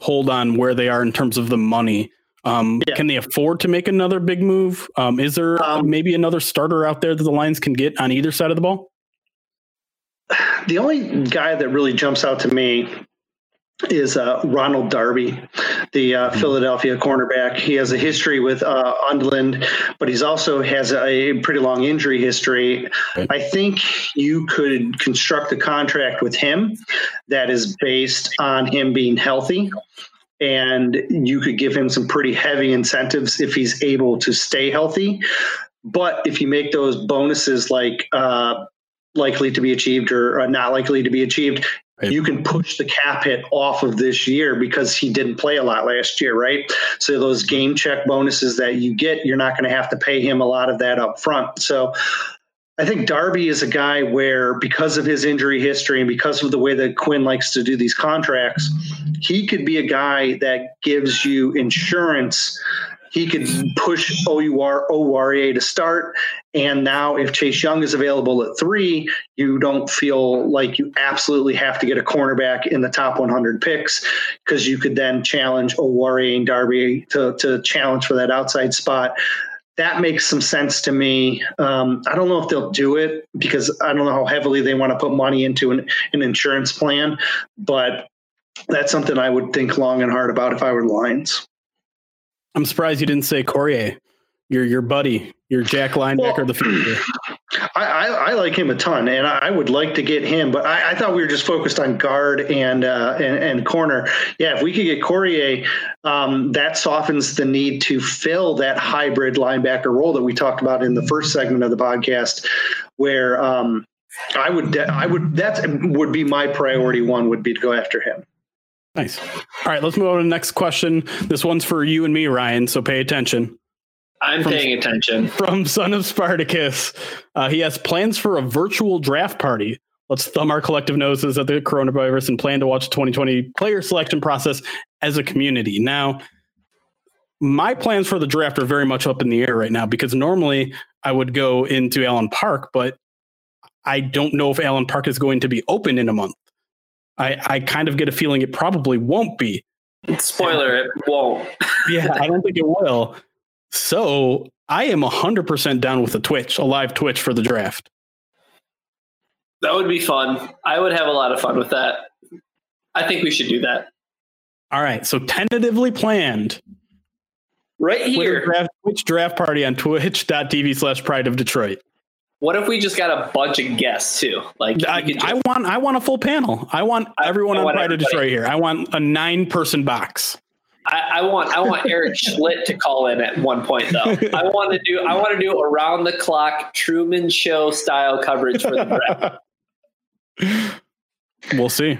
hold on where they are in terms of the money. Um, yeah. Can they afford to make another big move? Um, is there um, maybe another starter out there that the Lions can get on either side of the ball? the only guy that really jumps out to me is uh, Ronald Darby, the uh, mm-hmm. Philadelphia cornerback. He has a history with uh, Undlin, but he's also has a pretty long injury history. I think you could construct a contract with him that is based on him being healthy. And you could give him some pretty heavy incentives if he's able to stay healthy. But if you make those bonuses like uh, likely to be achieved or not likely to be achieved, Right. You can push the cap hit off of this year because he didn't play a lot last year, right? So those mm-hmm. game check bonuses that you get, you're not going to have to pay him a lot of that up front. So I think Darby is a guy where because of his injury history and because of the way that Quinn likes to do these contracts, he could be a guy that gives you insurance he could push OUR Oruwariye to start. And now, if Chase Young is available at three, you don't feel like you absolutely have to get a cornerback in the top 100 picks because you could then challenge Oruwariye and Darby to, to challenge for that outside spot. That makes some sense to me. Um, I don't know if they'll do it because I don't know how heavily they want to put money into an, an insurance plan, but that's something I would think long and hard about if I were Lions. I'm surprised you didn't say Corey. Your your buddy, your Jack linebacker well, the future. I, I, I, like him a ton, and I, would like to get him. But I, I, thought we were just focused on guard and uh, and, and, corner. Yeah, if we could get Corey, um, that softens the need to fill that hybrid linebacker role that we talked about in the first segment of the podcast, where um, I would, I would, that would be my priority one would be to go after him. Nice. All right, let's move on to the next question. This one's for you and me, Ryan. So pay attention. I'm From- paying attention. From Son of Spartacus, uh, he has plans for a virtual draft party. Let's thumb our collective noses at the coronavirus and plan to watch the 2020 player selection process as a community. Now, my plans for the draft are very much up in the air right now because normally I would go into Allen Park, but I don't know if Allen Park is going to be open in a month. I, I kind of get a feeling it probably won't be. Spoiler, it won't. Yeah, I don't think it will. So I am 100% down with a Twitch, a live Twitch for the draft. That would be fun. I would have a lot of fun with that. I think we should do that. All right. So tentatively planned Right here. draft, Twitch draft party on twitch.tv slash pride of Detroit. What if we just got a bunch of guests too? Like I, could I want I want a full panel. I want everyone I on Pride of. Detroit here. I want a nine person box. I, I want I want Erik Schlitt to call in at one point though. I want to do I want to do around the clock Truman Show style coverage for the. We'll see.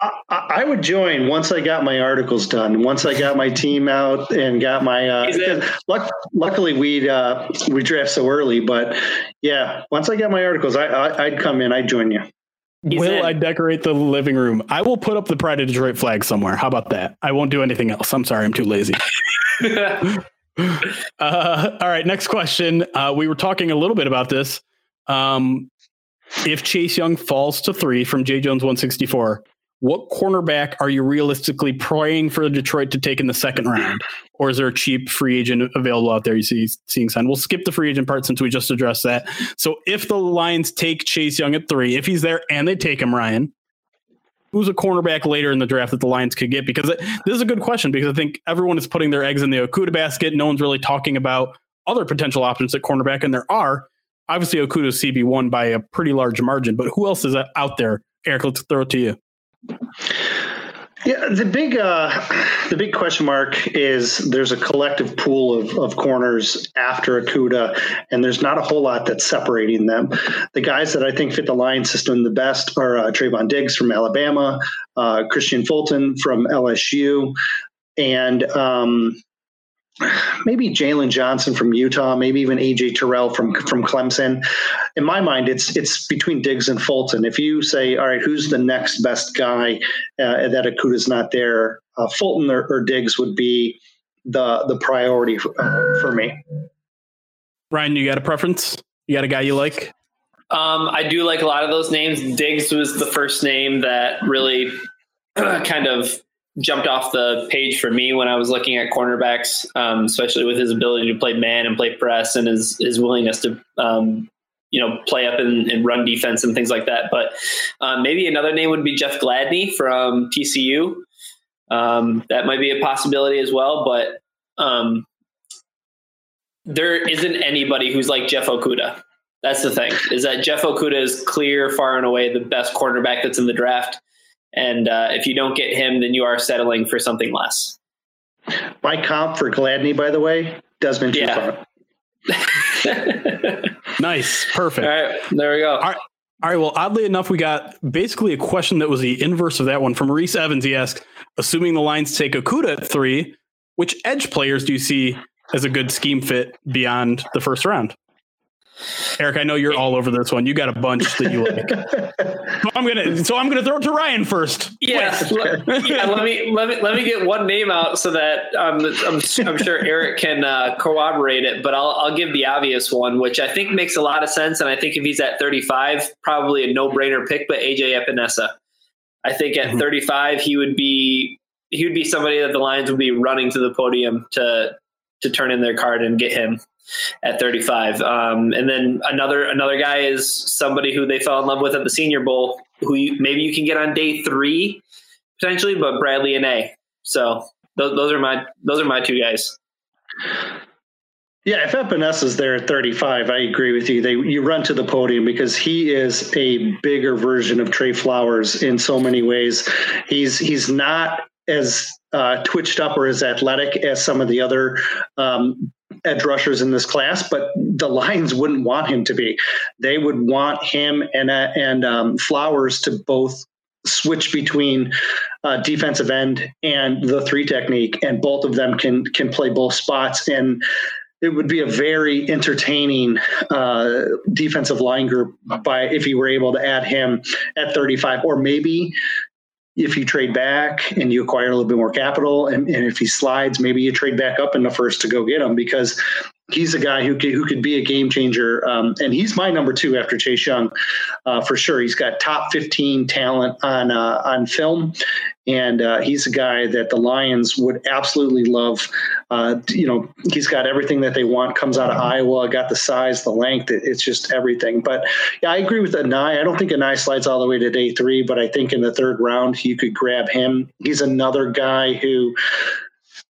I, I would join once I got my articles done. Once I got my team out and got my. Uh, Is it- because luck, luckily, we uh, we draft so early, but yeah, once I got my articles, I, I I'd come in. I'd join you. He's will in. I decorate the living room? I will put up the Pride of Detroit flag somewhere. How about that? I won't do anything else. I'm sorry, I'm too lazy. Uh, all right, next question. Uh, we were talking a little bit about this. Um, if Chase Young falls to three from J Jones 164, what cornerback are you realistically praying for Detroit to take in the second round? Or is there a cheap free agent available out there you see seeing sign? We'll skip the free agent part since we just addressed that. So if the Lions take Chase Young at three, if he's there and they take him, Ryan, who's a cornerback later in the draft that the Lions could get? Because it- this is a good question because I think everyone is putting their eggs in the Okudah basket. No one's really talking about other potential options at cornerback, and there are. Obviously, Okudah's CB1 by a pretty large margin, but who else is out there? Erik, let's throw it to you. Yeah, the big uh, the big question mark is there's a collective pool of, of corners after Okudah, and there's not a whole lot that's separating them. The guys that I think fit the line system the best are uh, Trevon Diggs from Alabama, uh, Kristian Fulton from LSU, and um, maybe Jaylon Johnson from Utah, maybe even AJ Terrell from from Clemson. In my mind, it's it's between Diggs and Fulton. If you say, all right, who's the next best guy uh, that Okudah's not there, uh, Fulton or, or Diggs would be the the priority for, uh, for me. Ryan, you got a preference? You got a guy you like? Um, I do like a lot of those names. Diggs was the first name that really kind of jumped off the page for me when I was looking at cornerbacks, um, especially with his ability to play man and play press and his his willingness to um, you know play up and, in run defense and things like that. But um, maybe another name would be Jeff Gladney from TCU. Um, that might be a possibility as well, but um, there isn't anybody who's like Jeff Okudah. That's the thing is that Jeff Okudah is clear, far and away the best cornerback that's in the draft. And uh, if you don't get him, then you are settling for something less. My comp for Gladney, by the way, Desmond Yeah. Nice. Perfect. All right, there we go. All right. Well, oddly enough, we got basically a question that was the inverse of that one from Reese Evans. He asked, assuming the Lions take Okudah at three, which edge players do you see as a good scheme fit beyond the first round? Erik, I know you're all over this one. You got a bunch that you like. So I'm gonna so I'm gonna throw it to Ryan first. Yeah, l- yeah. Let me let me let me get one name out so that um, I'm I'm sure Erik can uh, corroborate it. But I'll I'll give the obvious one, which I think makes a lot of sense. And I think if he's at 35, probably a no brainer pick. But AJ Epenesa, I think at Mhm. 35 he would be he would be somebody that the Lions would be running to the podium to to turn in their card and get him at 35. Um, and then another another guy is somebody who they fell in love with at the Senior Bowl, who you, maybe you can get on day three potentially, but Bradley Anae. So those, those are my those are my two guys. Yeah, if Epenesa's there at 35, I agree with you. They you run to the podium because he is a bigger version of Trey Flowers in so many ways. He's he's not as uh, twitched up or as athletic as some of the other um, edge rushers in this class, but the Lions wouldn't want him to be. They would want him and uh, and um, Flowers to both switch between uh, defensive end and the three technique, and both of them can can play both spots and it would be a very entertaining uh, defensive line group by if you were able to add him at 35 or maybe if you trade back and you acquire a little bit more capital, and, and if he slides, maybe you trade back up in the first to go get him because he's a guy who could, who could be a game changer. Um, and he's my number two after Chase Young, uh, for sure. He's got top 15 talent on, uh, on film. And uh, he's a guy that the Lions would absolutely love. Uh, you know, he's got everything that they want. Comes out of Iowa, got the size, the length. It, it's just everything. But yeah, I agree with Anae. I don't think Anae slides all the way to day three, but I think in the third round you could grab him. He's another guy who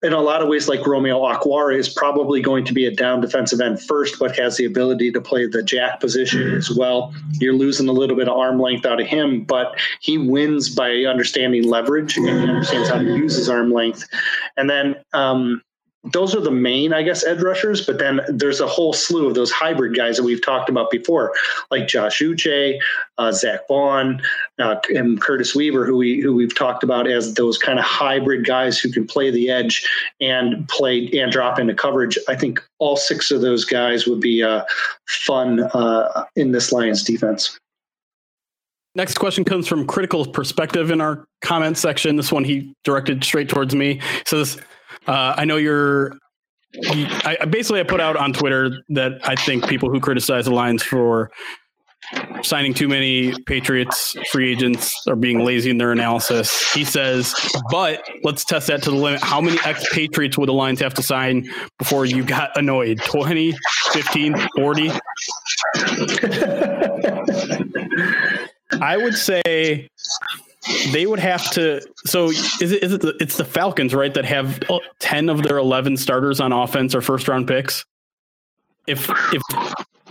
in a lot of ways, like Romeo Okwara is probably going to be a down defensive end first, but has the ability to play the jack position as well. You're losing a little bit of arm length out of him, but he wins by understanding leverage and he understands how to use his arm length. And then um, those are the main, I guess, edge rushers. But then there's a whole slew of those hybrid guys that we've talked about before, like Josh Uche, uh, Zack Baun, uh, and Curtis Weaver, who we who we've talked about as those kind of hybrid guys who can play the edge and play and drop into coverage. I think all six of those guys would be uh, fun uh, in this Lions defense. Next question comes from Critical Perspective in our comment section. This one he directed straight towards me. He says uh, I know you're. I basically I put out on Twitter that I think people who criticize the Lions for signing too many Patriots free agents are being lazy in their analysis. He says, but let's test that to the limit. How many ex Patriots would the Lions have to sign before you got annoyed? 20, 15, 40? I would say they would have to. So is it? Is it? The, it's the Falcons, right? That have uh, ten of their eleven starters on offense or first round picks. If if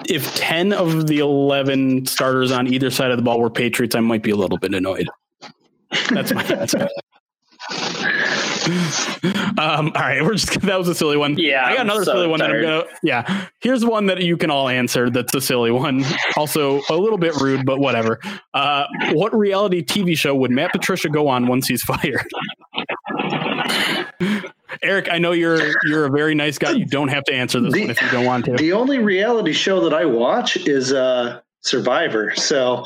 if ten of the eleven starters on either side of the ball were Patriots, I might be a little bit annoyed. That's my answer. um, all right, we're just that was a silly one. Yeah, I got another so silly one tired. that I'm gonna. Yeah, here's one that you can all answer. That's a silly one. Also a little bit rude, but whatever. Uh, what reality TV show would Matt Patricia go on once he's fired? Erik, I know you're you're a very nice guy. You don't have to answer this the, one if you don't want to. The only reality show that I watch is uh, Survivor. So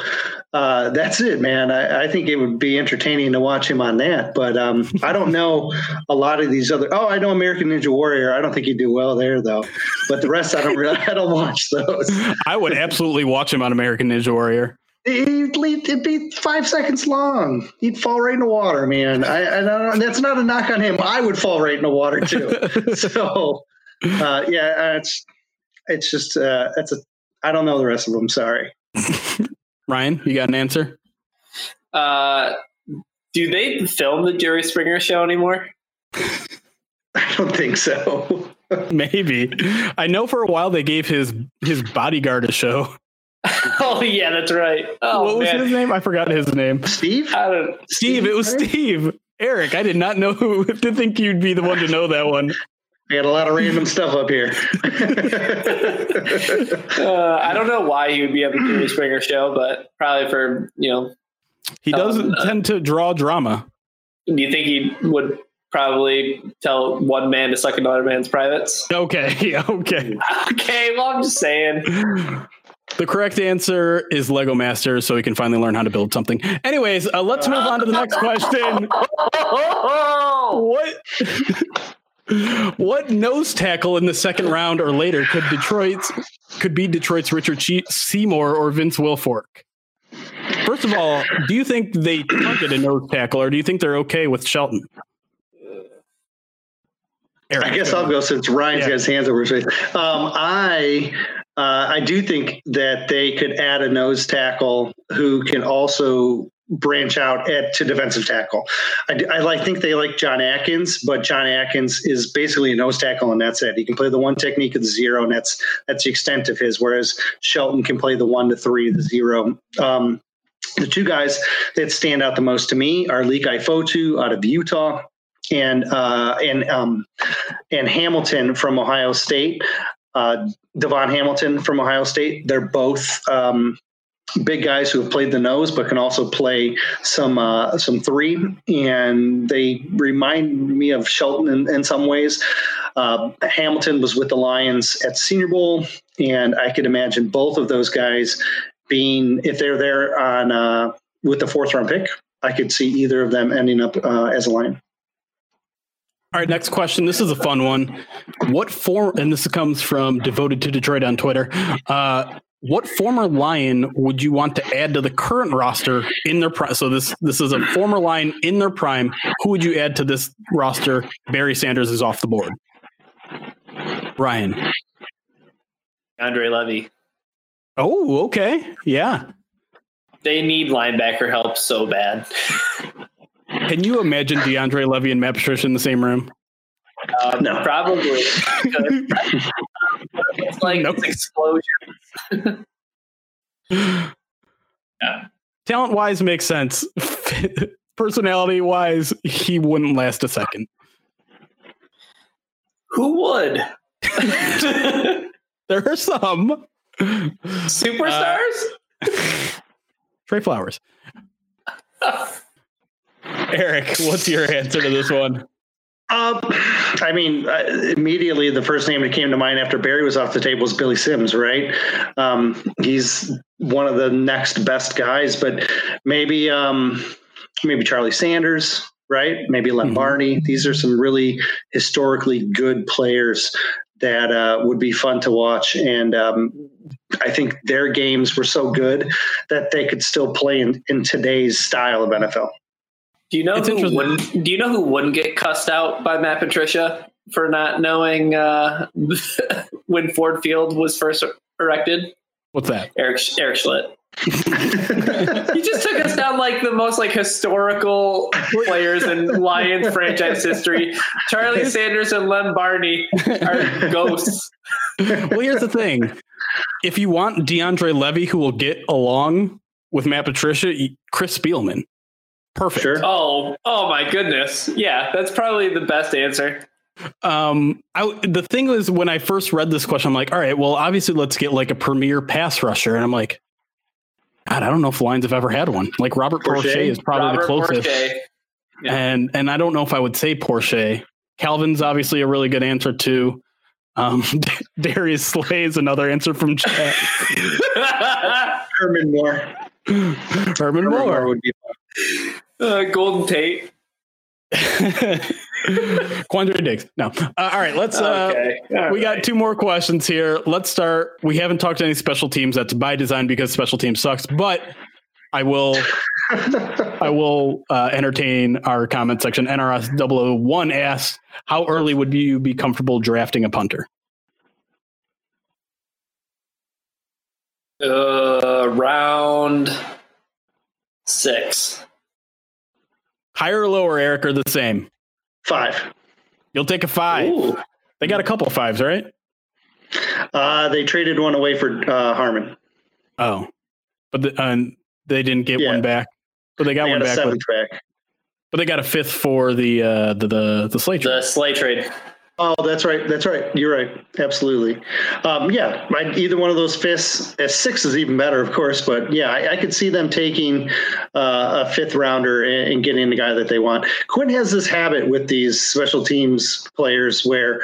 uh, that's it, man. I, I, think it would be entertaining to watch him on that. But um, I don't know a lot of these other. Oh, I know American Ninja Warrior. I don't think he'd do well there though. But the rest, I don't. Really, I don't watch those. I would absolutely watch him on American Ninja Warrior. It'd, it'd be five seconds long. He'd fall right in the water, man. I, I that's not a knock on him. I would fall right in the water too. so, uh, yeah, it's it's just uh, that's a. I don't know the rest of them. Sorry. Ryan, you got an answer? Uh, do they film the Jerry Springer show anymore? I don't think so. Maybe. I know for a while they gave his his bodyguard a show. oh yeah, that's right. Oh, what was man. his name? I forgot his name. Steve. I don't. Steve. It was Steve. Erik, I did not know who to think you'd be the one to know that one. I got a lot of random stuff up here. uh, I don't know why he would be on the Jerry Springer show, but probably for you know. He doesn't uh, tend to draw drama. Do you think he would probably tell one man to suck another man's privates? Okay. Okay. okay. Well, I'm just saying. The correct answer is Lego Master, so we can finally learn how to build something. Anyways, uh, let's move on to the next question. what? What nose tackle in the second round or later could Detroit's could be Detroit's Richard Seymour or Vince Wilfork? First of all, do you think they target a nose tackle, or do you think they're okay with Shelton? Erik, I guess I'll go since Ryan's yeah. got his hands over his face. Um, I uh, I do think that they could add a nose tackle who can also branch out at to defensive tackle. I, I like think they like John Atkins, but John Atkins is basically a nose tackle, and that's it. He can play the one technique of the zero, and that's that's the extent of his. Whereas Shelton can play the one to three, the zero. Um, the two guys that stand out the most to me are Leki Fotu out of Utah and uh, and um, and Hamilton from Ohio State. Uh, Davon Hamilton from Ohio State. They're both um, big guys who have played the nose, but can also play some uh, some three. And they remind me of Shelton in, in some ways. Uh, Hamilton was with the Lions at Senior Bowl, and I could imagine both of those guys being if they're there on uh, with the fourth round pick. I could see either of them ending up uh, as a Lion. All right, next question. This is a fun one. What form, and this comes from Devoted to Detroit on Twitter. Uh, what former Lion would you want to add to the current roster in their prime? So this this is a former Lion in their prime. Who would you add to this roster? Barry Sanders is off the board. Ryan. Andre Levy. Oh, okay. Yeah. They need linebacker help so bad. Can you imagine DeAndre Levy and Matt Patricia in the same room? Um, No. Probably. it's like Nope. it's explosion. Talent wise makes sense. Personality wise, he wouldn't last a second. Who would? There are some. Superstars? Uh, Trey Flowers. Erik, what's your answer to this one? Um, I mean, uh, immediately the first name that came to mind after Barry was off the table was Billy Sims, right? Um, he's one of the next best guys, but maybe um, maybe Charlie Sanders, right? Maybe Lem Mhm. Barney. These are some really historically good players that uh, would be fun to watch, and um, I think their games were so good that they could still play in, in today's style of NFL. Do you know It's who wouldn't? Do you know who wouldn't get cussed out by Matt Patricia for not knowing uh, when Ford Field was first erected? What's that? Erik Erik Schlitt. he just took us down like the most like historical players in Lions franchise history. Charlie Sanders and Lem Barney are ghosts. Well, here's the thing. If you want DeAndre Levy who will get along with Matt Patricia, Chris Spielman. Perfect. Sure. Oh, oh my goodness. Yeah, that's probably the best answer. Um, I, the thing was when I first read this question, I'm like, all right, well, obviously let's get like a premier pass rusher. And I'm like, God, I don't know if the Lions have ever had one. Like Robert Porcher, Porcher? is probably Robert the closest. Yeah. And and I don't know if I would say Porcher. Calvin's obviously a really good answer too. Um, Darius Slay is another answer from chat. Herman Moore. Herman Herman Moore Moore. would be uh, Golden Tate. Quandre Diggs. No. Uh, all right, let's. Uh, Okay. All we got two more questions here. Let's start. We haven't talked to any special teams. That's by design because special team sucks. But I will. I will uh, entertain our comment section. NRS 001 asks, "How early would you be comfortable drafting a punter?" Uh, round six. Higher or lower, Erik, or the same? five. You'll take a five. Ooh. They got a couple fives, right? Uh, they traded one away for uh, Harmon. Oh, but the, uh, they didn't get Yeah. one back. But they got They one got back. But, seventh back. but they got a fifth for the uh, the the the slate. The Slay trade. Oh, that's right. That's right. You're right. Absolutely. Um, yeah, I, either one of those fifths. A six is even better, of course. But yeah, I, I could see them taking uh, a fifth rounder and, and getting the guy that they want. Quinn has this habit with these special teams players where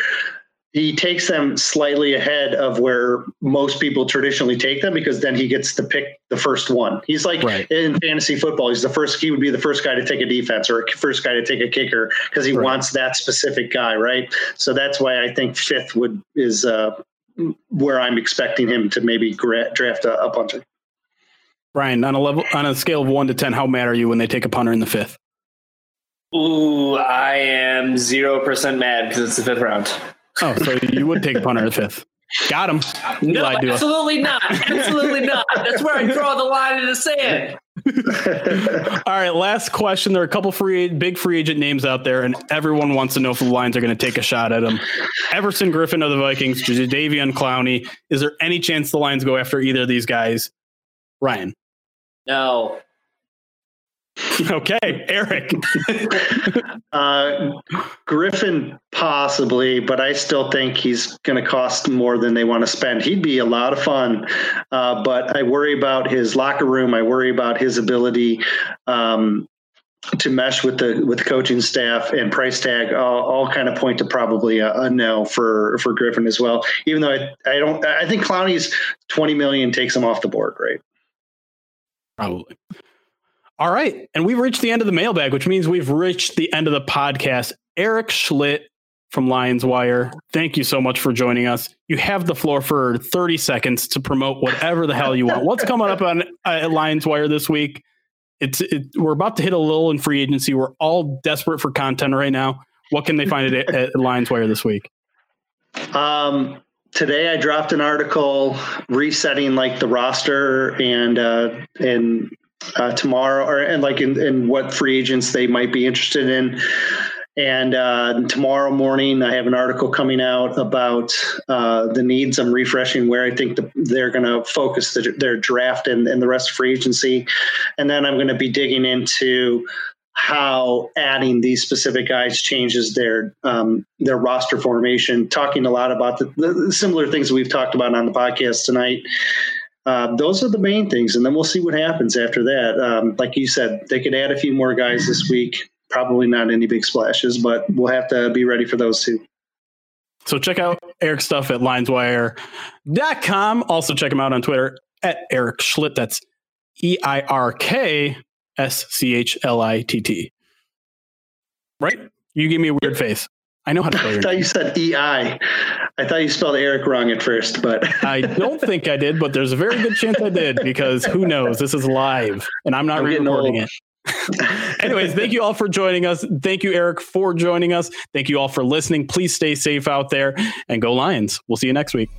he takes them slightly ahead of where most people traditionally take them because then he gets to pick the first one. He's like Right. in fantasy football, he's the first, he would be the first guy to take a defense or first guy to take a kicker because he Right. wants that specific guy, right? So that's why I think fifth would is uh, where I'm expecting him to maybe gra- draft a, a punter. Brian, on a level on a scale of one to ten, how mad are you when they take a punter in the fifth? Ooh, I am zero percent mad because it's the fifth round. Oh, so you would take a punter in the fifth? Got him. No, lied to us. absolutely not. Absolutely not. That's where I draw the line in the sand. All right, last question. There are a couple free, big free agent names out there, and everyone wants to know if the Lions are going to take a shot at them. Everson Griffen of the Vikings, Jadeveon Clowney. Is there any chance the Lions go after either of these guys? Ryan, No. okay, Erik. uh, Griffen possibly, but I still think he's going to cost more than they want to spend. He'd be a lot of fun, uh, but I worry about his locker room. I worry about his ability um, to mesh with the with the coaching staff and price tag. All, all kind of point to probably a, a, no for for Griffen as well. Even though I, I don't, I think Clowney's twenty million takes him off the board, right? Probably. All right. And we've reached the end of the mailbag, which means we've reached the end of the podcast. Erik Schlitt from Lions Wire, thank you so much for joining us. You have the floor for 30 seconds to promote whatever the hell you want. What's coming up on uh, Lions Wire this week? It's it, we're about to hit a little in free agency. We're all desperate for content right now. What can they find at, at Lions Wire this week? Um, today I dropped an article resetting like the roster and uh, and uh, tomorrow, or and like in, in what free agents they might be interested in. And uh, tomorrow morning, I have an article coming out about uh, the needs. I'm refreshing where I think the, they're going to focus the, their draft and, and the rest of free agency. And then I'm going to be digging into how adding these specific guys changes their um, their roster formation. Talking a lot about the, the, similar things we've talked about on the podcast tonight, uh, those are the main things, and then we'll see what happens after that. Um, like you said, they could add a few more guys this week. Probably not any big splashes, but we'll have to be ready for those too. So check out Erik's stuff at lionswire.com. Also check him out on Twitter at Erik Schlitt. That's E I R K S C H L I T T. Right? You give me a weird face. I know how to spell your I thought you said E I. I thought you spelled Erik wrong at first, but I don't think I did, but there's a very good chance I did because who knows? This is live and I'm not re-recording it. Anyways, thank you all for joining us. Thank you, Erik, for joining us. Thank you all for listening. Please stay safe out there and go Lions. We'll see you next week.